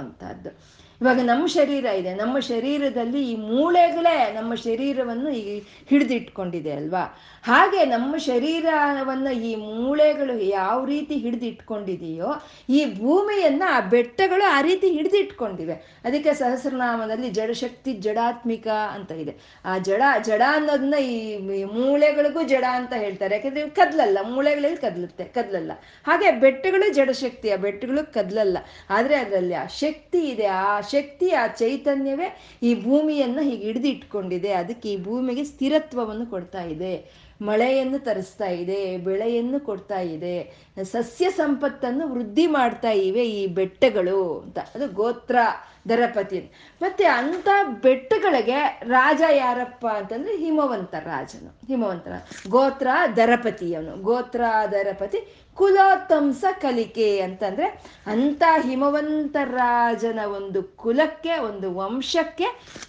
ಇವಾಗ ನಮ್ಮ ಶರೀರ ಇದೆ. ನಮ್ಮ ಶರೀರದಲ್ಲಿ ಈ ಮೂಳೆಗಳೇ ನಮ್ಮ ಶರೀರವನ್ನು ಈ ಹಿಡಿದಿಟ್ಕೊಂಡಿದೆ, ಅಲ್ವಾ? ಹಾಗೆ ನಮ್ಮ ಶರೀರವನ್ನ ಈ ಮೂಳೆಗಳು ಯಾವ ರೀತಿ ಹಿಡಿದಿಟ್ಕೊಂಡಿದೆಯೋ ಈ ಭೂಮಿಯನ್ನ ಆ ಬೆಟ್ಟಗಳು ಆ ರೀತಿ ಹಿಡಿದಿಟ್ಕೊಂಡಿವೆ. ಅದಕ್ಕೆ ಸಹಸ್ರನಾಮದಲ್ಲಿ ಜಡಶಕ್ತಿ ಜಡಾತ್ಮಿಕ ಅಂತ ಇದೆ. ಆ ಜಡ ಜಡ ಅನ್ನೋದನ್ನ ಈ ಮೂಳೆಗಳಿಗೂ ಜಡ ಅಂತ ಹೇಳ್ತಾರೆ. ಯಾಕಂದ್ರೆ ಕದ್ಲಲ್ಲ, ಮೂಳೆಗಳಲ್ಲಿ ಕದ್ಲುತ್ತೆ, ಕದ್ಲಲ್ಲ. ಹಾಗೆ ಬೆಟ್ಟಗಳು ಜಡಶಕ್ತಿ ಆ ಬೆಟ್ಟಗಳು ಕದ್ಲಲ್ಲ. ಆದ್ರೆ ಅದರಲ್ಲಿ ಆ ಶಕ್ತಿ ಇದೆ. ಆ ಶಕ್ತಿ, ಆ ಚೈತನ್ಯವೇ ಈ ಭೂಮಿಯನ್ನ ಹೀಗೆ ಹಿಡಿದಿಟ್ಕೊಂಡಿದೆ. ಅದಕ್ಕೆ ಈ ಭೂಮಿಗೆ ಸ್ಥಿರತ್ವವನ್ನು ಕೊಡ್ತಾ ಇದೆ. ಮಳೆಯನ್ನು ತರಿಸ್ತಾ ಇದೆ, ಬೆಳೆಯನ್ನು ಕೊಡ್ತಾ ಇದೆ, ಸಸ್ಯ ಸಂಪತ್ತನ್ನು ವೃದ್ಧಿ ಮಾಡ್ತಾ ಇವೆ ಈ ಬೆಟ್ಟಗಳು ಅಂತ. ಅದು ಗೋತ್ರ ದರಪತಿ. ಮತ್ತೆ ಅಂತ ಬೆಟ್ಟಗಳಿಗೆ ರಾಜ ಯಾರಪ್ಪ ಅಂತಂದ್ರೆ ಹಿಮವಂತ ರಾಜನು. ಹಿಮವಂತ. ಗೋತ್ರ ದರಪತಿಯವನು. ಗೋತ್ರ ದರಪತಿ ಕುಲೋತ್ತಂಸ ಕಲಿಕೆ ಅಂತಂದ್ರೆ ಅಂತ ಹಿಮವಂತ ರಾಜನ ಒಂದು ಕುಲಕ್ಕೆ, ಒಂದು ವಂಶಕ್ಕೆ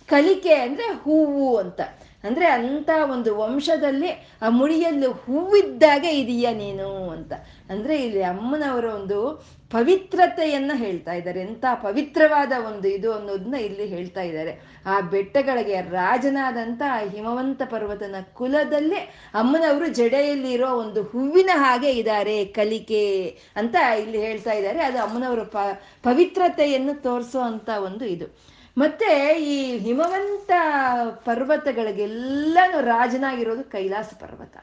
ಕಲಿಕೆ ಅಂದ್ರೆ ಹೂವು ಅಂತ. ಅಂದ್ರೆ ಅಂತ ಒಂದು ವಂಶದಲ್ಲಿ ಆ ಮುಳಿಯಲ್ಲಿ ಹೂವಿದ್ದಾಗೆ ಇದೀಯ ನೀನು ಅಂತ. ಅಂದ್ರೆ ಇಲ್ಲಿ ಅಮ್ಮನವರ ಒಂದು ಪವಿತ್ರತೆಯನ್ನ ಹೇಳ್ತಾ ಇದ್ದಾರೆ. ಎಂತ ಪವಿತ್ರವಾದ ಒಂದು ಇದು ಅನ್ನೋದನ್ನ ಇಲ್ಲಿ ಹೇಳ್ತಾ ಇದ್ದಾರೆ. ಆ ಬೆಟ್ಟಗಳಿಗೆ ರಾಜನಾದಂತ ಆ ಹಿಮವಂತ ಪರ್ವತನ ಕುಲದಲ್ಲಿ ಅಮ್ಮನವರು ಜಡೆಯಲ್ಲಿರೋ ಒಂದು ಹೂವಿನ ಹಾಗೆ ಇದ್ದಾರೆ, ಕಲಿಕೆ ಅಂತ ಇಲ್ಲಿ ಹೇಳ್ತಾ ಇದ್ದಾರೆ. ಅದು ಅಮ್ಮನವರ ಪವಿತ್ರತೆಯನ್ನು ತೋರಿಸೋ ಒಂದು ಇದು. ಮತ್ತೆ ಈ ಹಿಮವಂತ ಪರ್ವತಗಳಿಗೆಲ್ಲಾನು ರಾಜನಾಗಿರೋದು ಕೈಲಾಸ ಪರ್ವತ.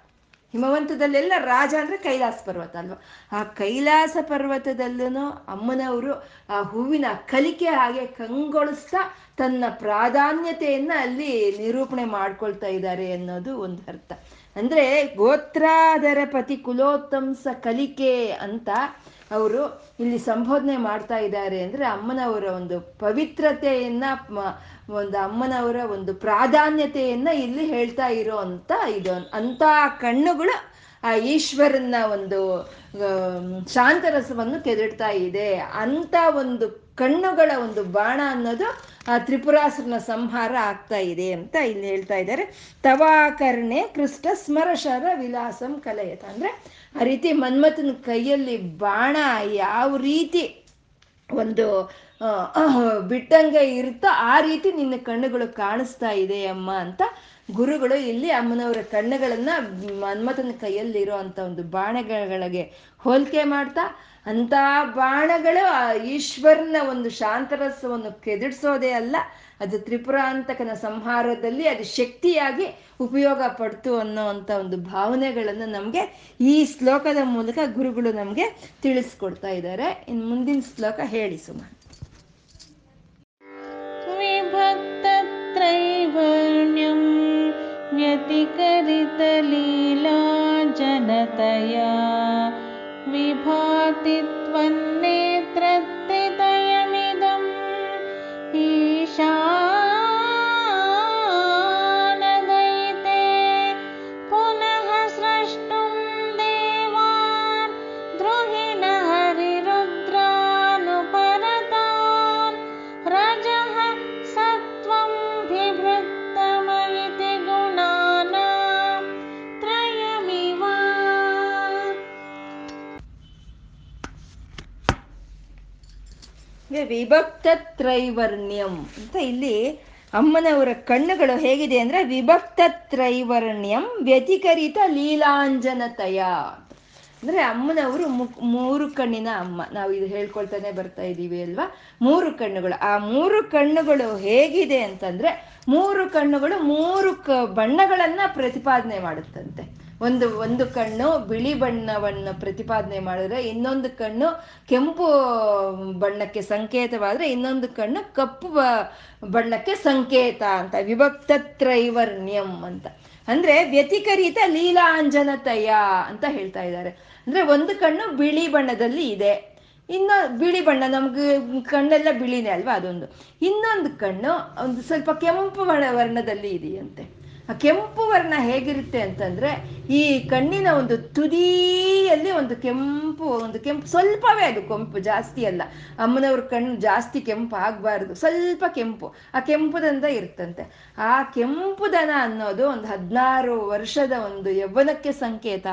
ಹಿಮವಂತದಲ್ಲೆಲ್ಲ ರಾಜ ಅಂದ್ರೆ ಕೈಲಾಸ ಪರ್ವತ ಅಲ್ವಾ? ಆ ಕೈಲಾಸ ಪರ್ವತದಲ್ಲೂ ಅಮ್ಮನವರು ಆ ಹೂವಿನ ಕಲಿಕೆ ಹಾಗೆ ಕಂಗೊಳಿಸ್ತಾ ತನ್ನ ಪ್ರಾಧಾನ್ಯತೆಯನ್ನ ಅಲ್ಲಿ ನಿರೂಪಣೆ ಮಾಡ್ಕೊಳ್ತಾ ಇದ್ದಾರೆ ಅನ್ನೋದು ಒಂದು ಅರ್ಥ. ಅಂದ್ರೆ ಗೋತ್ರಾಧರ ಪತಿ ಕುಲೋತ್ತಂಸ ಕಲಿಕೆ ಅಂತ ಅವರು ಇಲ್ಲಿ ಸಂಬೋಧನೆ ಮಾಡ್ತಾ ಇದ್ದಾರೆ ಅಂದ್ರೆ ಅಮ್ಮನವರ ಒಂದು ಪವಿತ್ರತೆಯನ್ನ ಒಂದು ಅಮ್ಮನವರ ಒಂದು ಪ್ರಾಧಾನ್ಯತೆಯನ್ನ ಇಲ್ಲಿ ಹೇಳ್ತಾ ಇರೋ ಅಂತ ಇದು ಅಂತ ಕಣ್ಣುಗಳು ಆ ಈಶ್ವರನ ಒಂದು ಶಾಂತರಸವನ್ನು ಕೆದಡ್ತಾ ಇದೆ. ಅಂತ ಒಂದು ಕಣ್ಣುಗಳ ಒಂದು ಬಾಣ ಅನ್ನೋದು ಆ ತ್ರಿಪುರಾಸುರನ ಸಂಹಾರ ಆಗ್ತಾ ಇದೆ ಅಂತ ಇಲ್ಲಿ ಹೇಳ್ತಾ ಇದ್ದಾರೆ. ತವಾಕರ್ಣೆ ಕೃಷ್ಣ ಸ್ಮರಶರ ವಿಲಾಸಂ ಕಲೆಯತ. ಅಂದ್ರೆ ಆ ರೀತಿ ಮನ್ಮಥನ ಕೈಯಲ್ಲಿ ಬಾಣ ಯಾವ ರೀತಿ ಒಂದು ಬಿಟ್ಟಂಗೆ ಇರುತ್ತೋ ಆ ರೀತಿ ನಿನ್ನ ಕಣ್ಣುಗಳು ಕಾಣಿಸ್ತಾ ಇದೆ ಅಮ್ಮ ಅಂತ ಗುರುಗಳು ಇಲ್ಲಿ ಅಮ್ಮನವರ ಕಣ್ಣುಗಳನ್ನ ಮನ್ಮಥನ ಕೈಯಲ್ಲಿ ಇರೋ ಒಂದು ಬಾಣಗಳಿಗೆ ಹೋಲಿಕೆ ಮಾಡ್ತಾ ಅಂತ ಬಾಣಗಳು ಈಶ್ವರನ ಒಂದು ಶಾಂತರಸವನ್ನು ಕೆದಡ್ಸೋದೇ ಅಲ್ಲ ಅದು ತ್ರಿಪುರಾಂತಕನ ಸಂಹಾರದಲ್ಲಿ ಅದು ಶಕ್ತಿಯಾಗಿ ಉಪಯೋಗ ಪಡ್ತು ಅನ್ನೋ ಅಂತ ಒಂದು ಭಾವನೆಗಳನ್ನು ನಮಗೆ ಈ ಶ್ಲೋಕದ ಮೂಲಕ ಗುರುಗಳು ನಮಗೆ ತಿಳಿಸ್ಕೊಡ್ತಾ ಇದ್ದಾರೆ ಇನ್ನು ಮುಂದಿನ ಶ್ಲೋಕ ಹೇಳಿ ಸುಮಾರು विभक्तत्रैवर्ण्यं व्यतिकरितलीला जनतया विभाति त्वन्नेत्रत्तितयमिदम् ईशा ವಿಭಕ್ತ ತ್ರೈವರ್ಣ್ಯಂ ಅಂತ ಇಲ್ಲಿ ಅಮ್ಮನವರ ಕಣ್ಣುಗಳು ಹೇಗಿದೆ ಅಂದ್ರೆ ವಿಭಕ್ತ ತ್ರೈವರ್ಣ್ಯಂ ವ್ಯತಿಕರಿತ ಲೀಲಾಂಜನತಯ. ಅಂದ್ರೆ ಅಮ್ಮನವರು ಮೂರು ಕಣ್ಣಿನ ಅಮ್ಮ. ನಾವು ಇದು ಹೇಳ್ಕೊಳ್ತಾನೆ ಬರ್ತಾ ಇದ್ದೀವಿ ಅಲ್ವಾ? ಮೂರು ಕಣ್ಣುಗಳು. ಆ ಮೂರು ಕಣ್ಣುಗಳು ಹೇಗಿದೆ ಅಂತಂದ್ರೆ ಮೂರು ಕಣ್ಣುಗಳು ಮೂರು ಕ ಬಣ್ಣಗಳನ್ನ ಪ್ರತಿಪಾದನೆ ಮಾಡುತ್ತಂತೆ. ಒಂದು ಒಂದು ಕಣ್ಣು ಬಿಳಿ ಬಣ್ಣವನ್ನು ಪ್ರತಿಪಾದನೆ ಮಾಡಿದ್ರೆ, ಇನ್ನೊಂದು ಕಣ್ಣು ಕೆಂಪು ಬಣ್ಣಕ್ಕೆ ಸಂಕೇತವಾದರೆ, ಇನ್ನೊಂದು ಕಣ್ಣು ಕಪ್ಪು ಬಣ್ಣಕ್ಕೆ ಸಂಕೇತ ಅಂತ ವಿಭಕ್ತ ತ್ರೈವರ್ಣ್ಯಂ ಅಂತ. ಅಂದ್ರೆ ವ್ಯತಿಕರಿತ ಲೀಲಾಂಜನತಯ ಅಂತ ಹೇಳ್ತಾ ಇದ್ದಾರೆ. ಅಂದ್ರೆ ಒಂದು ಕಣ್ಣು ಬಿಳಿ ಬಣ್ಣದಲ್ಲಿ ಇದೆ. ಇನ್ನು ಬಿಳಿ ಬಣ್ಣ, ನಮ್ಗೆ ಕಣ್ಣೆಲ್ಲ ಬಿಳಿನೇ ಅಲ್ವಾ ಅದೊಂದು. ಇನ್ನೊಂದು ಕಣ್ಣು ಒಂದು ಸ್ವಲ್ಪ ಕೆಂಪು ಬಣ್ಣ ವರ್ಣದಲ್ಲಿ ಇದೆಯಂತೆ. ಕೆಂಪು ವರ್ಣ ಹೇಗಿರುತ್ತೆ ಅಂತಂದ್ರೆ ಈ ಕಣ್ಣಿನ ಒಂದು ತುದಿಯಲ್ಲಿ ಒಂದು ಕೆಂಪು ಒಂದು ಕೆಂಪು, ಸ್ವಲ್ಪವೇ ಅದು ಕೆಂಪು, ಜಾಸ್ತಿ ಅಲ್ಲ. ಅಮ್ಮನವ್ರ ಕಣ್ಣು ಜಾಸ್ತಿ ಕೆಂಪು ಆಗಬಾರ್ದು. ಸ್ವಲ್ಪ ಕೆಂಪು. ಆ ಕೆಂಪುದಂತ ಇರ್ತಂತೆ. ಆ ಕೆಂಪು ದನ ಅನ್ನೋದು ಒಂದು ಹದಿನಾರು ವರ್ಷದ ಒಂದು ಯೌವನಕ್ಕೆ ಸಂಕೇತ,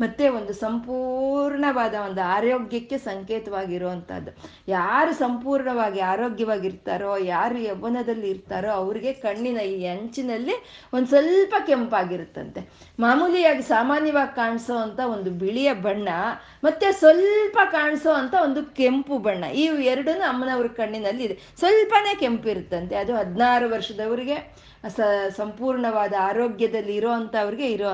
ಮತ್ತೆ ಒಂದು ಸಂಪೂರ್ಣವಾದ ಒಂದು ಆರೋಗ್ಯಕ್ಕೆ ಸಂಕೇತವಾಗಿರುವಂಥದ್ದು. ಯಾರು ಸಂಪೂರ್ಣವಾಗಿ ಆರೋಗ್ಯವಾಗಿರ್ತಾರೋ, ಯಾರು ಯೌವನದಲ್ಲಿ ಇರ್ತಾರೋ, ಅವ್ರಿಗೆ ಕಣ್ಣಿನ ಈ ಅಂಚಿನಲ್ಲಿ ಒಂದು ಸ್ವಲ್ಪ ಕೆಂಪಾಗಿರುತ್ತಂತೆ. ಮಾಮೂಲಿಯಾಗಿ ಸಾಮಾನ್ಯವಾಗಿ ಕಾಣಿಸೋ ಅಂತ ಒಂದು ಬಿಳಿಯ ಬಣ್ಣ, ಮತ್ತೆ ಸ್ವಲ್ಪ ಕಾಣಿಸೋ ಅಂತ ಒಂದು ಕೆಂಪು ಬಣ್ಣ. ಈ ಎರಡೂ ಅಮ್ಮನವ್ರ ಕಣ್ಣಿನಲ್ಲಿ ಇದೆ. ಸ್ವಲ್ಪನೇ ಕೆಂಪು ಇರುತ್ತಂತೆ ಅದು ಹದಿನಾರು ವರ್ಷದವರಿಗೆ ಸ ಸಂಪೂರ್ಣವಾದ ಆರೋಗ್ಯದಲ್ಲಿ ಇರೋ ಅಂಥವ್ರಿಗೆ ಇರೋ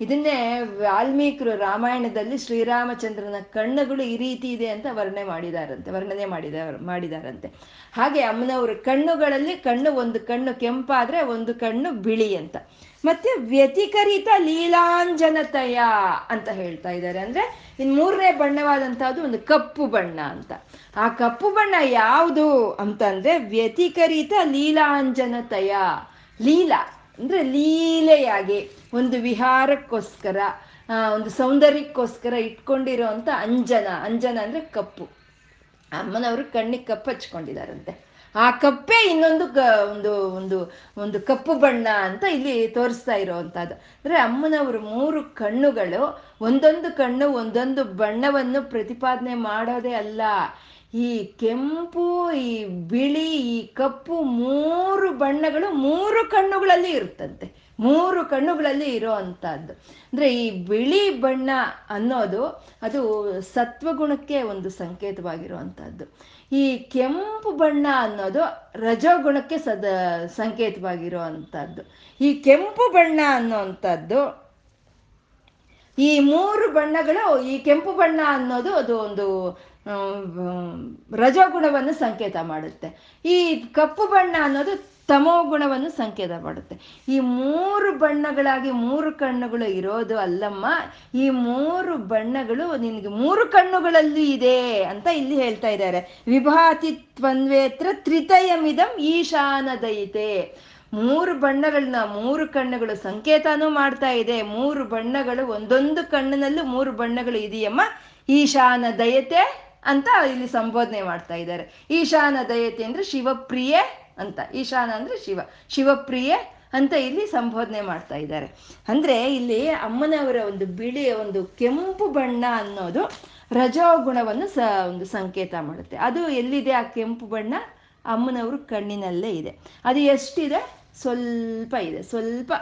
ಇದನ್ನೇ ವಾಲ್ಮೀಕರು ರಾಮಾಯಣದಲ್ಲಿ ಶ್ರೀರಾಮಚಂದ್ರನ ಕಣ್ಣುಗಳು ಈ ರೀತಿ ಇದೆ ಅಂತ ವರ್ಣನೆ ಮಾಡಿದಾರಂತೆ, ವರ್ಣನೆ ಮಾಡಿದ, ಮಾಡಿದಾರಂತೆ. ಹಾಗೆ ಅಮ್ಮನವ್ರ ಕಣ್ಣುಗಳಲ್ಲಿ ಕಣ್ಣು ಒಂದು ಕಣ್ಣು ಕೆಂಪಾದರೆ ಒಂದು ಕಣ್ಣು ಬಿಳಿ ಅಂತ. ಮತ್ತೆ ವ್ಯತಿಕರಿತ ಲೀಲಾಂಜನತಯ ಅಂತ ಹೇಳ್ತಾ ಇದ್ದಾರೆ. ಅಂದ್ರೆ ಇನ್ ಮೂರನೇ ಬಣ್ಣವಾದಂತಹದ್ದು ಒಂದು ಕಪ್ಪು ಬಣ್ಣ ಅಂತ. ಆ ಕಪ್ಪು ಬಣ್ಣ ಯಾವುದು ಅಂತಂದ್ರೆ ವ್ಯತಿಕರಿತ ಲೀಲಾಂಜನತಯ ಲೀಲಾ, ಅಂದ್ರೆ ಲೀಲೆಯಾಗಿ ಒಂದು ವಿಹಾರಕ್ಕೋಸ್ಕರ ಒಂದು ಸೌಂದರ್ಯಕ್ಕೋಸ್ಕರ ಇಟ್ಕೊಂಡಿರೋ ಅಂತ ಅಂಜನ. ಅಂಜನ ಅಂದ್ರೆ ಕಪ್ಪು. ಅಮ್ಮನವರು ಕಣ್ಣಿಗೆ ಕಪ್ಪು ಹಚ್ಕೊಂಡಿದಾರಂತೆ ಆ ಕಪ್ಪೆ ಇನ್ನೊಂದು ಕ, ಒಂದು ಒಂದು ಒಂದು ಕಪ್ಪು ಬಣ್ಣ ಅಂತ ಇಲ್ಲಿ ತೋರಿಸ್ತಾ ಇರೋವಂಥದ್ದು. ಅಂದರೆ ಅಮ್ಮನವರು ಮೂರು ಕಣ್ಣುಗಳು, ಒಂದೊಂದು ಕಣ್ಣು, ಒಂದೊಂದು ಬಣ್ಣವನ್ನು ಪ್ರತಿಪಾದನೆ ಮಾಡೋದೇ ಅಲ್ಲ. ಈ ಕೆಂಪು, ಈ ಬಿಳಿ, ಈ ಕಪ್ಪು ಮೂರು ಬಣ್ಣಗಳು ಮೂರು ಕಣ್ಣುಗಳಲ್ಲಿ ಇರುತ್ತಂತೆ. ಮೂರು ಕಣ್ಣುಗಳಲ್ಲಿ ಇರೋ ಅಂಥದ್ದು ಅಂದರೆ ಈ ಬಿಳಿ ಬಣ್ಣ ಅನ್ನೋದು ಅದು ಸತ್ವಗುಣಕ್ಕೆ ಒಂದು ಸಂಕೇತವಾಗಿರುವಂಥದ್ದು. ಈ ಕೆಂಪು ಬಣ್ಣ ಅನ್ನೋದು ರಜೋಗುಣಕ್ಕೆ ಸದ ಸಂಕೇತವಾಗಿರೋ ಅಂಥದ್ದು ಈ ಕೆಂಪು ಬಣ್ಣ ಅನ್ನೋವಂಥದ್ದು ಈ ಮೂರು ಬಣ್ಣಗಳು, ಈ ಕೆಂಪು ಬಣ್ಣ ಅನ್ನೋದು ಅದು ಒಂದು ರಜೋಗುಣವನ್ನು ಸಂಕೇತ ಮಾಡುತ್ತೆ. ಈ ಕಪ್ಪು ಬಣ್ಣ ಅನ್ನೋದು ತಮೋ ಗುಣವನ್ನು ಸಂಕೇತ ಮಾಡುತ್ತೆ. ಈ ಮೂರು ಬಣ್ಣಗಳಾಗಿ ಮೂರು ಕಣ್ಣುಗಳು ಇರೋದು ಅಲ್ಲಮ್ಮ, ಈ ಮೂರು ಬಣ್ಣಗಳು ನಿನಗೆ ಮೂರು ಕಣ್ಣುಗಳಲ್ಲಿ ಇದೆ ಅಂತ ಇಲ್ಲಿ ಹೇಳ್ತಾ ಇದ್ದಾರೆ. ವಿಭಾತಿ ತ್ವನ್ವೇತ್ರ ತ್ರಿತಯಮಿದಂ ಈಶಾನ ದಯಿತೆ ಮೂರು ಬಣ್ಣಗಳನ್ನ ಮೂರು ಕಣ್ಣುಗಳು ಸಂಕೇತನೂ ಮಾಡ್ತಾ ಇದೆ. ಮೂರು ಬಣ್ಣಗಳು ಒಂದೊಂದು ಕಣ್ಣಿನಲ್ಲೂ ಮೂರು ಬಣ್ಣಗಳು ಇದೆಯಮ್ಮ. ಈಶಾನ ದಯತೆ ಅಂತ ಇಲ್ಲಿ ಸಂಬೋಧನೆ ಮಾಡ್ತಾ ಇದ್ದಾರೆ. ಈಶಾನ ದಯತೆ ಅಂದ್ರೆ ಶಿವಪ್ರಿಯೆ ಅಂತ. ಈಶಾನ ಅಂದ್ರೆ ಶಿವ. ಶಿವಪ್ರಿಯೆ ಅಂತ ಇಲ್ಲಿ ಸಂಬೋಧನೆ ಮಾಡ್ತಾ ಇದ್ದಾರೆ. ಅಂದ್ರೆ ಇಲ್ಲಿ ಅಮ್ಮನವರ ಒಂದು ಬಿಳಿ ಒಂದು ಕೆಂಪು ಬಣ್ಣ ಅನ್ನೋದು ರಜೋಗುಣವನ್ನು ಸ, ಒಂದು ಸಂಕೇತ ಮಾಡುತ್ತೆ. ಅದು ಎಲ್ಲಿದೆ ಆ ಕೆಂಪು ಬಣ್ಣ? ಅಮ್ಮನವರು ಕಣ್ಣಿನಲ್ಲೇ ಇದೆ. ಅದು ಎಷ್ಟಿದೆ? ಸ್ವಲ್ಪ ಇದೆ. ಸ್ವಲ್ಪ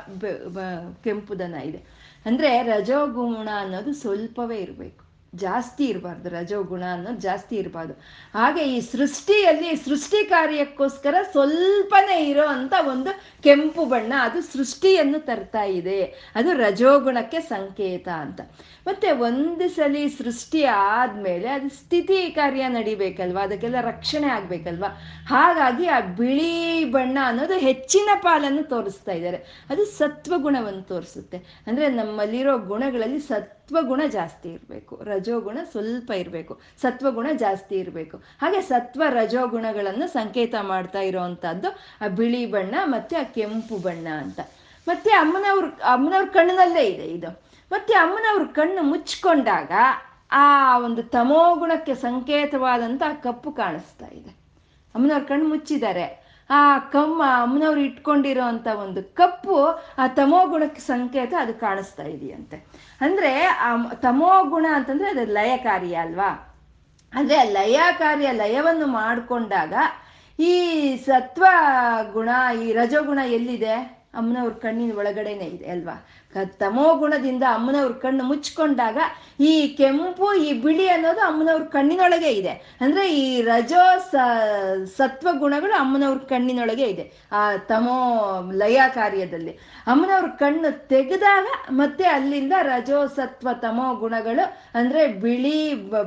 ಕೆಂಪುದನ ಇದೆ. ಅಂದ್ರೆ ರಜೋಗುಣ ಅನ್ನೋದು ಸ್ವಲ್ಪವೇ ಇರಬೇಕು. ಜಾಸ್ತಿ ಇರಬಾರ್ದು ರಜೋಗುಣ ಅನ್ನೋದು ಜಾಸ್ತಿ ಇರಬಾರ್ದು. ಹಾಗೆ ಈ ಸೃಷ್ಟಿಯಲ್ಲಿ ಸೃಷ್ಟಿ ಕಾರ್ಯಕ್ಕೋಸ್ಕರ ಸ್ವಲ್ಪನೇ ಇರೋ ಅಂತ ಒಂದು ಕೆಂಪು ಬಣ್ಣ ಅದು ಸೃಷ್ಟಿಯನ್ನು ತರ್ತಾ ಇದೆ. ಅದು ರಜೋಗುಣಕ್ಕೆ ಸಂಕೇತ ಅಂತ. ಮತ್ತೆ ಒಂದು ಸಲ ಸೃಷ್ಟಿ ಆದ್ಮೇಲೆ ಅದು ಸ್ಥಿತಿ ಕಾರ್ಯ ನಡಿಬೇಕಲ್ವಾ? ಅದಕ್ಕೆಲ್ಲ ರಕ್ಷಣೆ ಆಗ್ಬೇಕಲ್ವಾ? ಹಾಗಾಗಿ ಆ ಬಿಳಿ ಬಣ್ಣ ಅನ್ನೋದು ಹೆಚ್ಚಿನ ಪಾಲನ್ನು ತೋರಿಸ್ತಾ ಇದ್ದಾರೆ. ಅದು ಸತ್ವಗುಣವನ್ನು ತೋರಿಸುತ್ತೆ. ಅಂದ್ರೆ ನಮ್ಮಲ್ಲಿರೋ ಗುಣಗಳಲ್ಲಿ ಸತ್ವಗುಣ ಜಾಸ್ತಿ ಇರಬೇಕು, ರಜೋಗುಣ ಸ್ವಲ್ಪ ಇರಬೇಕು, ಸತ್ವಗುಣ ಜಾಸ್ತಿ ಇರಬೇಕು. ಹಾಗೆ ಸತ್ವ ರಜೋಗುಣಗಳನ್ನು ಸಂಕೇತ ಮಾಡ್ತಾ ಇರೋವಂಥದ್ದು ಆ ಬಿಳಿ ಬಣ್ಣ ಮತ್ತೆ ಆ ಕೆಂಪು ಬಣ್ಣ ಅಂತ. ಮತ್ತೆ ಅಮ್ಮನವ್ರ ಅಮ್ಮನವ್ರ ಕಣ್ಣಿನಲ್ಲೇ ಇದೆ ಇದು. ಮತ್ತೆ ಅಮ್ಮನವ್ರ ಕಣ್ಣು ಮುಚ್ಚಿಕೊಂಡಾಗ ಆ ಒಂದು ತಮೋಗುಣಕ್ಕೆ ಸಂಕೇತವಾದಂತ ಕಪ್ಪು ಕಾಣಿಸ್ತಾ ಇದೆ. ಅಮ್ಮನವ್ರ ಕಣ್ಣು ಮುಚ್ಚಿದ್ದಾರೆ. ಆ ಕಮ್ಮ ಅಮ್ಮನವ್ರು ಇಟ್ಕೊಂಡಿರೋ ಅಂತ ಒಂದು ಕಪ್ಪು ಆ ತಮೋ ಗುಣಕ್ಕೆ ಸಂಕೇತ ಅದು ಕಾಣಿಸ್ತಾ ಇದೆಯಂತೆ. ಅಂದ್ರೆ ಆ ತಮೋ ಗುಣ ಅಂತಂದ್ರೆ ಅದು ಲಯ ಕಾರ್ಯ ಅಲ್ವಾ? ಅಂದ್ರೆ ಲಯ ಕಾರ್ಯ ಲಯವನ್ನು ಮಾಡಿಕೊಂಡಾಗ ಈ ಸತ್ವ ಗುಣ, ಈ ರಜಗುಣ ಎಲ್ಲಿದೆ? ಅಮ್ಮನವ್ರ ಕಣ್ಣಿನ ಒಳಗಡೆನೆ ಇದೆ ಅಲ್ವಾ? ತಮೋ ಗುಣದಿಂದ ಅಮ್ಮನವ್ರ ಕಣ್ಣು ಮುಚ್ಕೊಂಡಾಗ ಈ ಕೆಂಪು, ಈ ಬಿಳಿ ಅನ್ನೋದು ಅಮ್ಮನವ್ರ ಕಣ್ಣಿನೊಳಗೆ ಇದೆ. ಅಂದ್ರೆ ಈ ರಜೋ ಸತ್ವ ಗುಣಗಳು ಅಮ್ಮನವ್ರ ಕಣ್ಣಿನೊಳಗೆ ಇದೆ, ಆ ತಮೋ ಲಯ ಕಾರ್ಯದಲ್ಲಿ ಅಮ್ಮನವ್ರ ಕಣ್ಣು ತೆಗೆದಾಗ ಮತ್ತೆ ಅಲ್ಲಿಂದ ರಜೋ, ಸತ್ವ, ತಮೋ ಗುಣಗಳು, ಅಂದ್ರೆ ಬಿಳಿ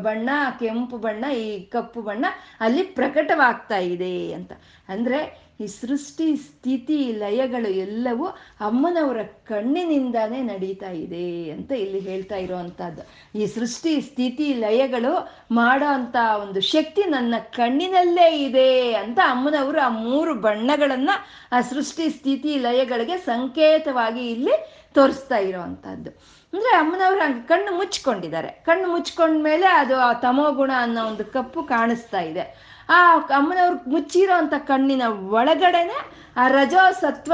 ಬಣ್ಣ, ಕೆಂಪು ಬಣ್ಣ, ಈ ಕಪ್ಪು ಬಣ್ಣ ಅಲ್ಲಿ ಪ್ರಕಟವಾಗ್ತಾ ಇದೆ ಅಂತ. ಅಂದ್ರೆ ಈ ಸೃಷ್ಟಿ, ಸ್ಥಿತಿ, ಲಯಗಳು ಎಲ್ಲವೂ ಅಮ್ಮನವರ ಕಣ್ಣಿನಿಂದಾನೇ ನಡೀತಾ ಇದೆ ಅಂತ ಇಲ್ಲಿ ಹೇಳ್ತಾ ಇರೋವಂಥದ್ದು. ಈ ಸೃಷ್ಟಿ, ಸ್ಥಿತಿ, ಲಯಗಳು ಮಾಡೋ ಅಂತ ಒಂದು ಶಕ್ತಿ ನನ್ನ ಕಣ್ಣಿನಲ್ಲೇ ಇದೆ ಅಂತ ಅಮ್ಮನವರು ಆ ಮೂರು ಬಣ್ಣಗಳನ್ನ ಆ ಸೃಷ್ಟಿ, ಸ್ಥಿತಿ, ಲಯಗಳಿಗೆ ಸಂಕೇತವಾಗಿ ಇಲ್ಲಿ ತೋರಿಸ್ತಾ ಇರೋವಂಥದ್ದು. ಅಂದ್ರೆ ಅಮ್ಮನವ್ರು ಕಣ್ಣು ಮುಚ್ಕೊಂಡಿದ್ದಾರೆ ಕಣ್ಣು ಮುಚ್ಕೊಂಡ್ಮೇಲೆ ಅದು ಆ ತಮೋಗುಣ ಅನ್ನೋ ಒಂದು ಕಪ್ಪು ಕಾಣಿಸ್ತಾ ಇದೆ. ಆ ಅಮ್ಮನವ್ರು ಮುಚ್ಚಿರೋ ಅಂತ ಕಣ್ಣಿನ ಒಳಗಡೆನೆ ಆ ರಜೋ ಸತ್ವ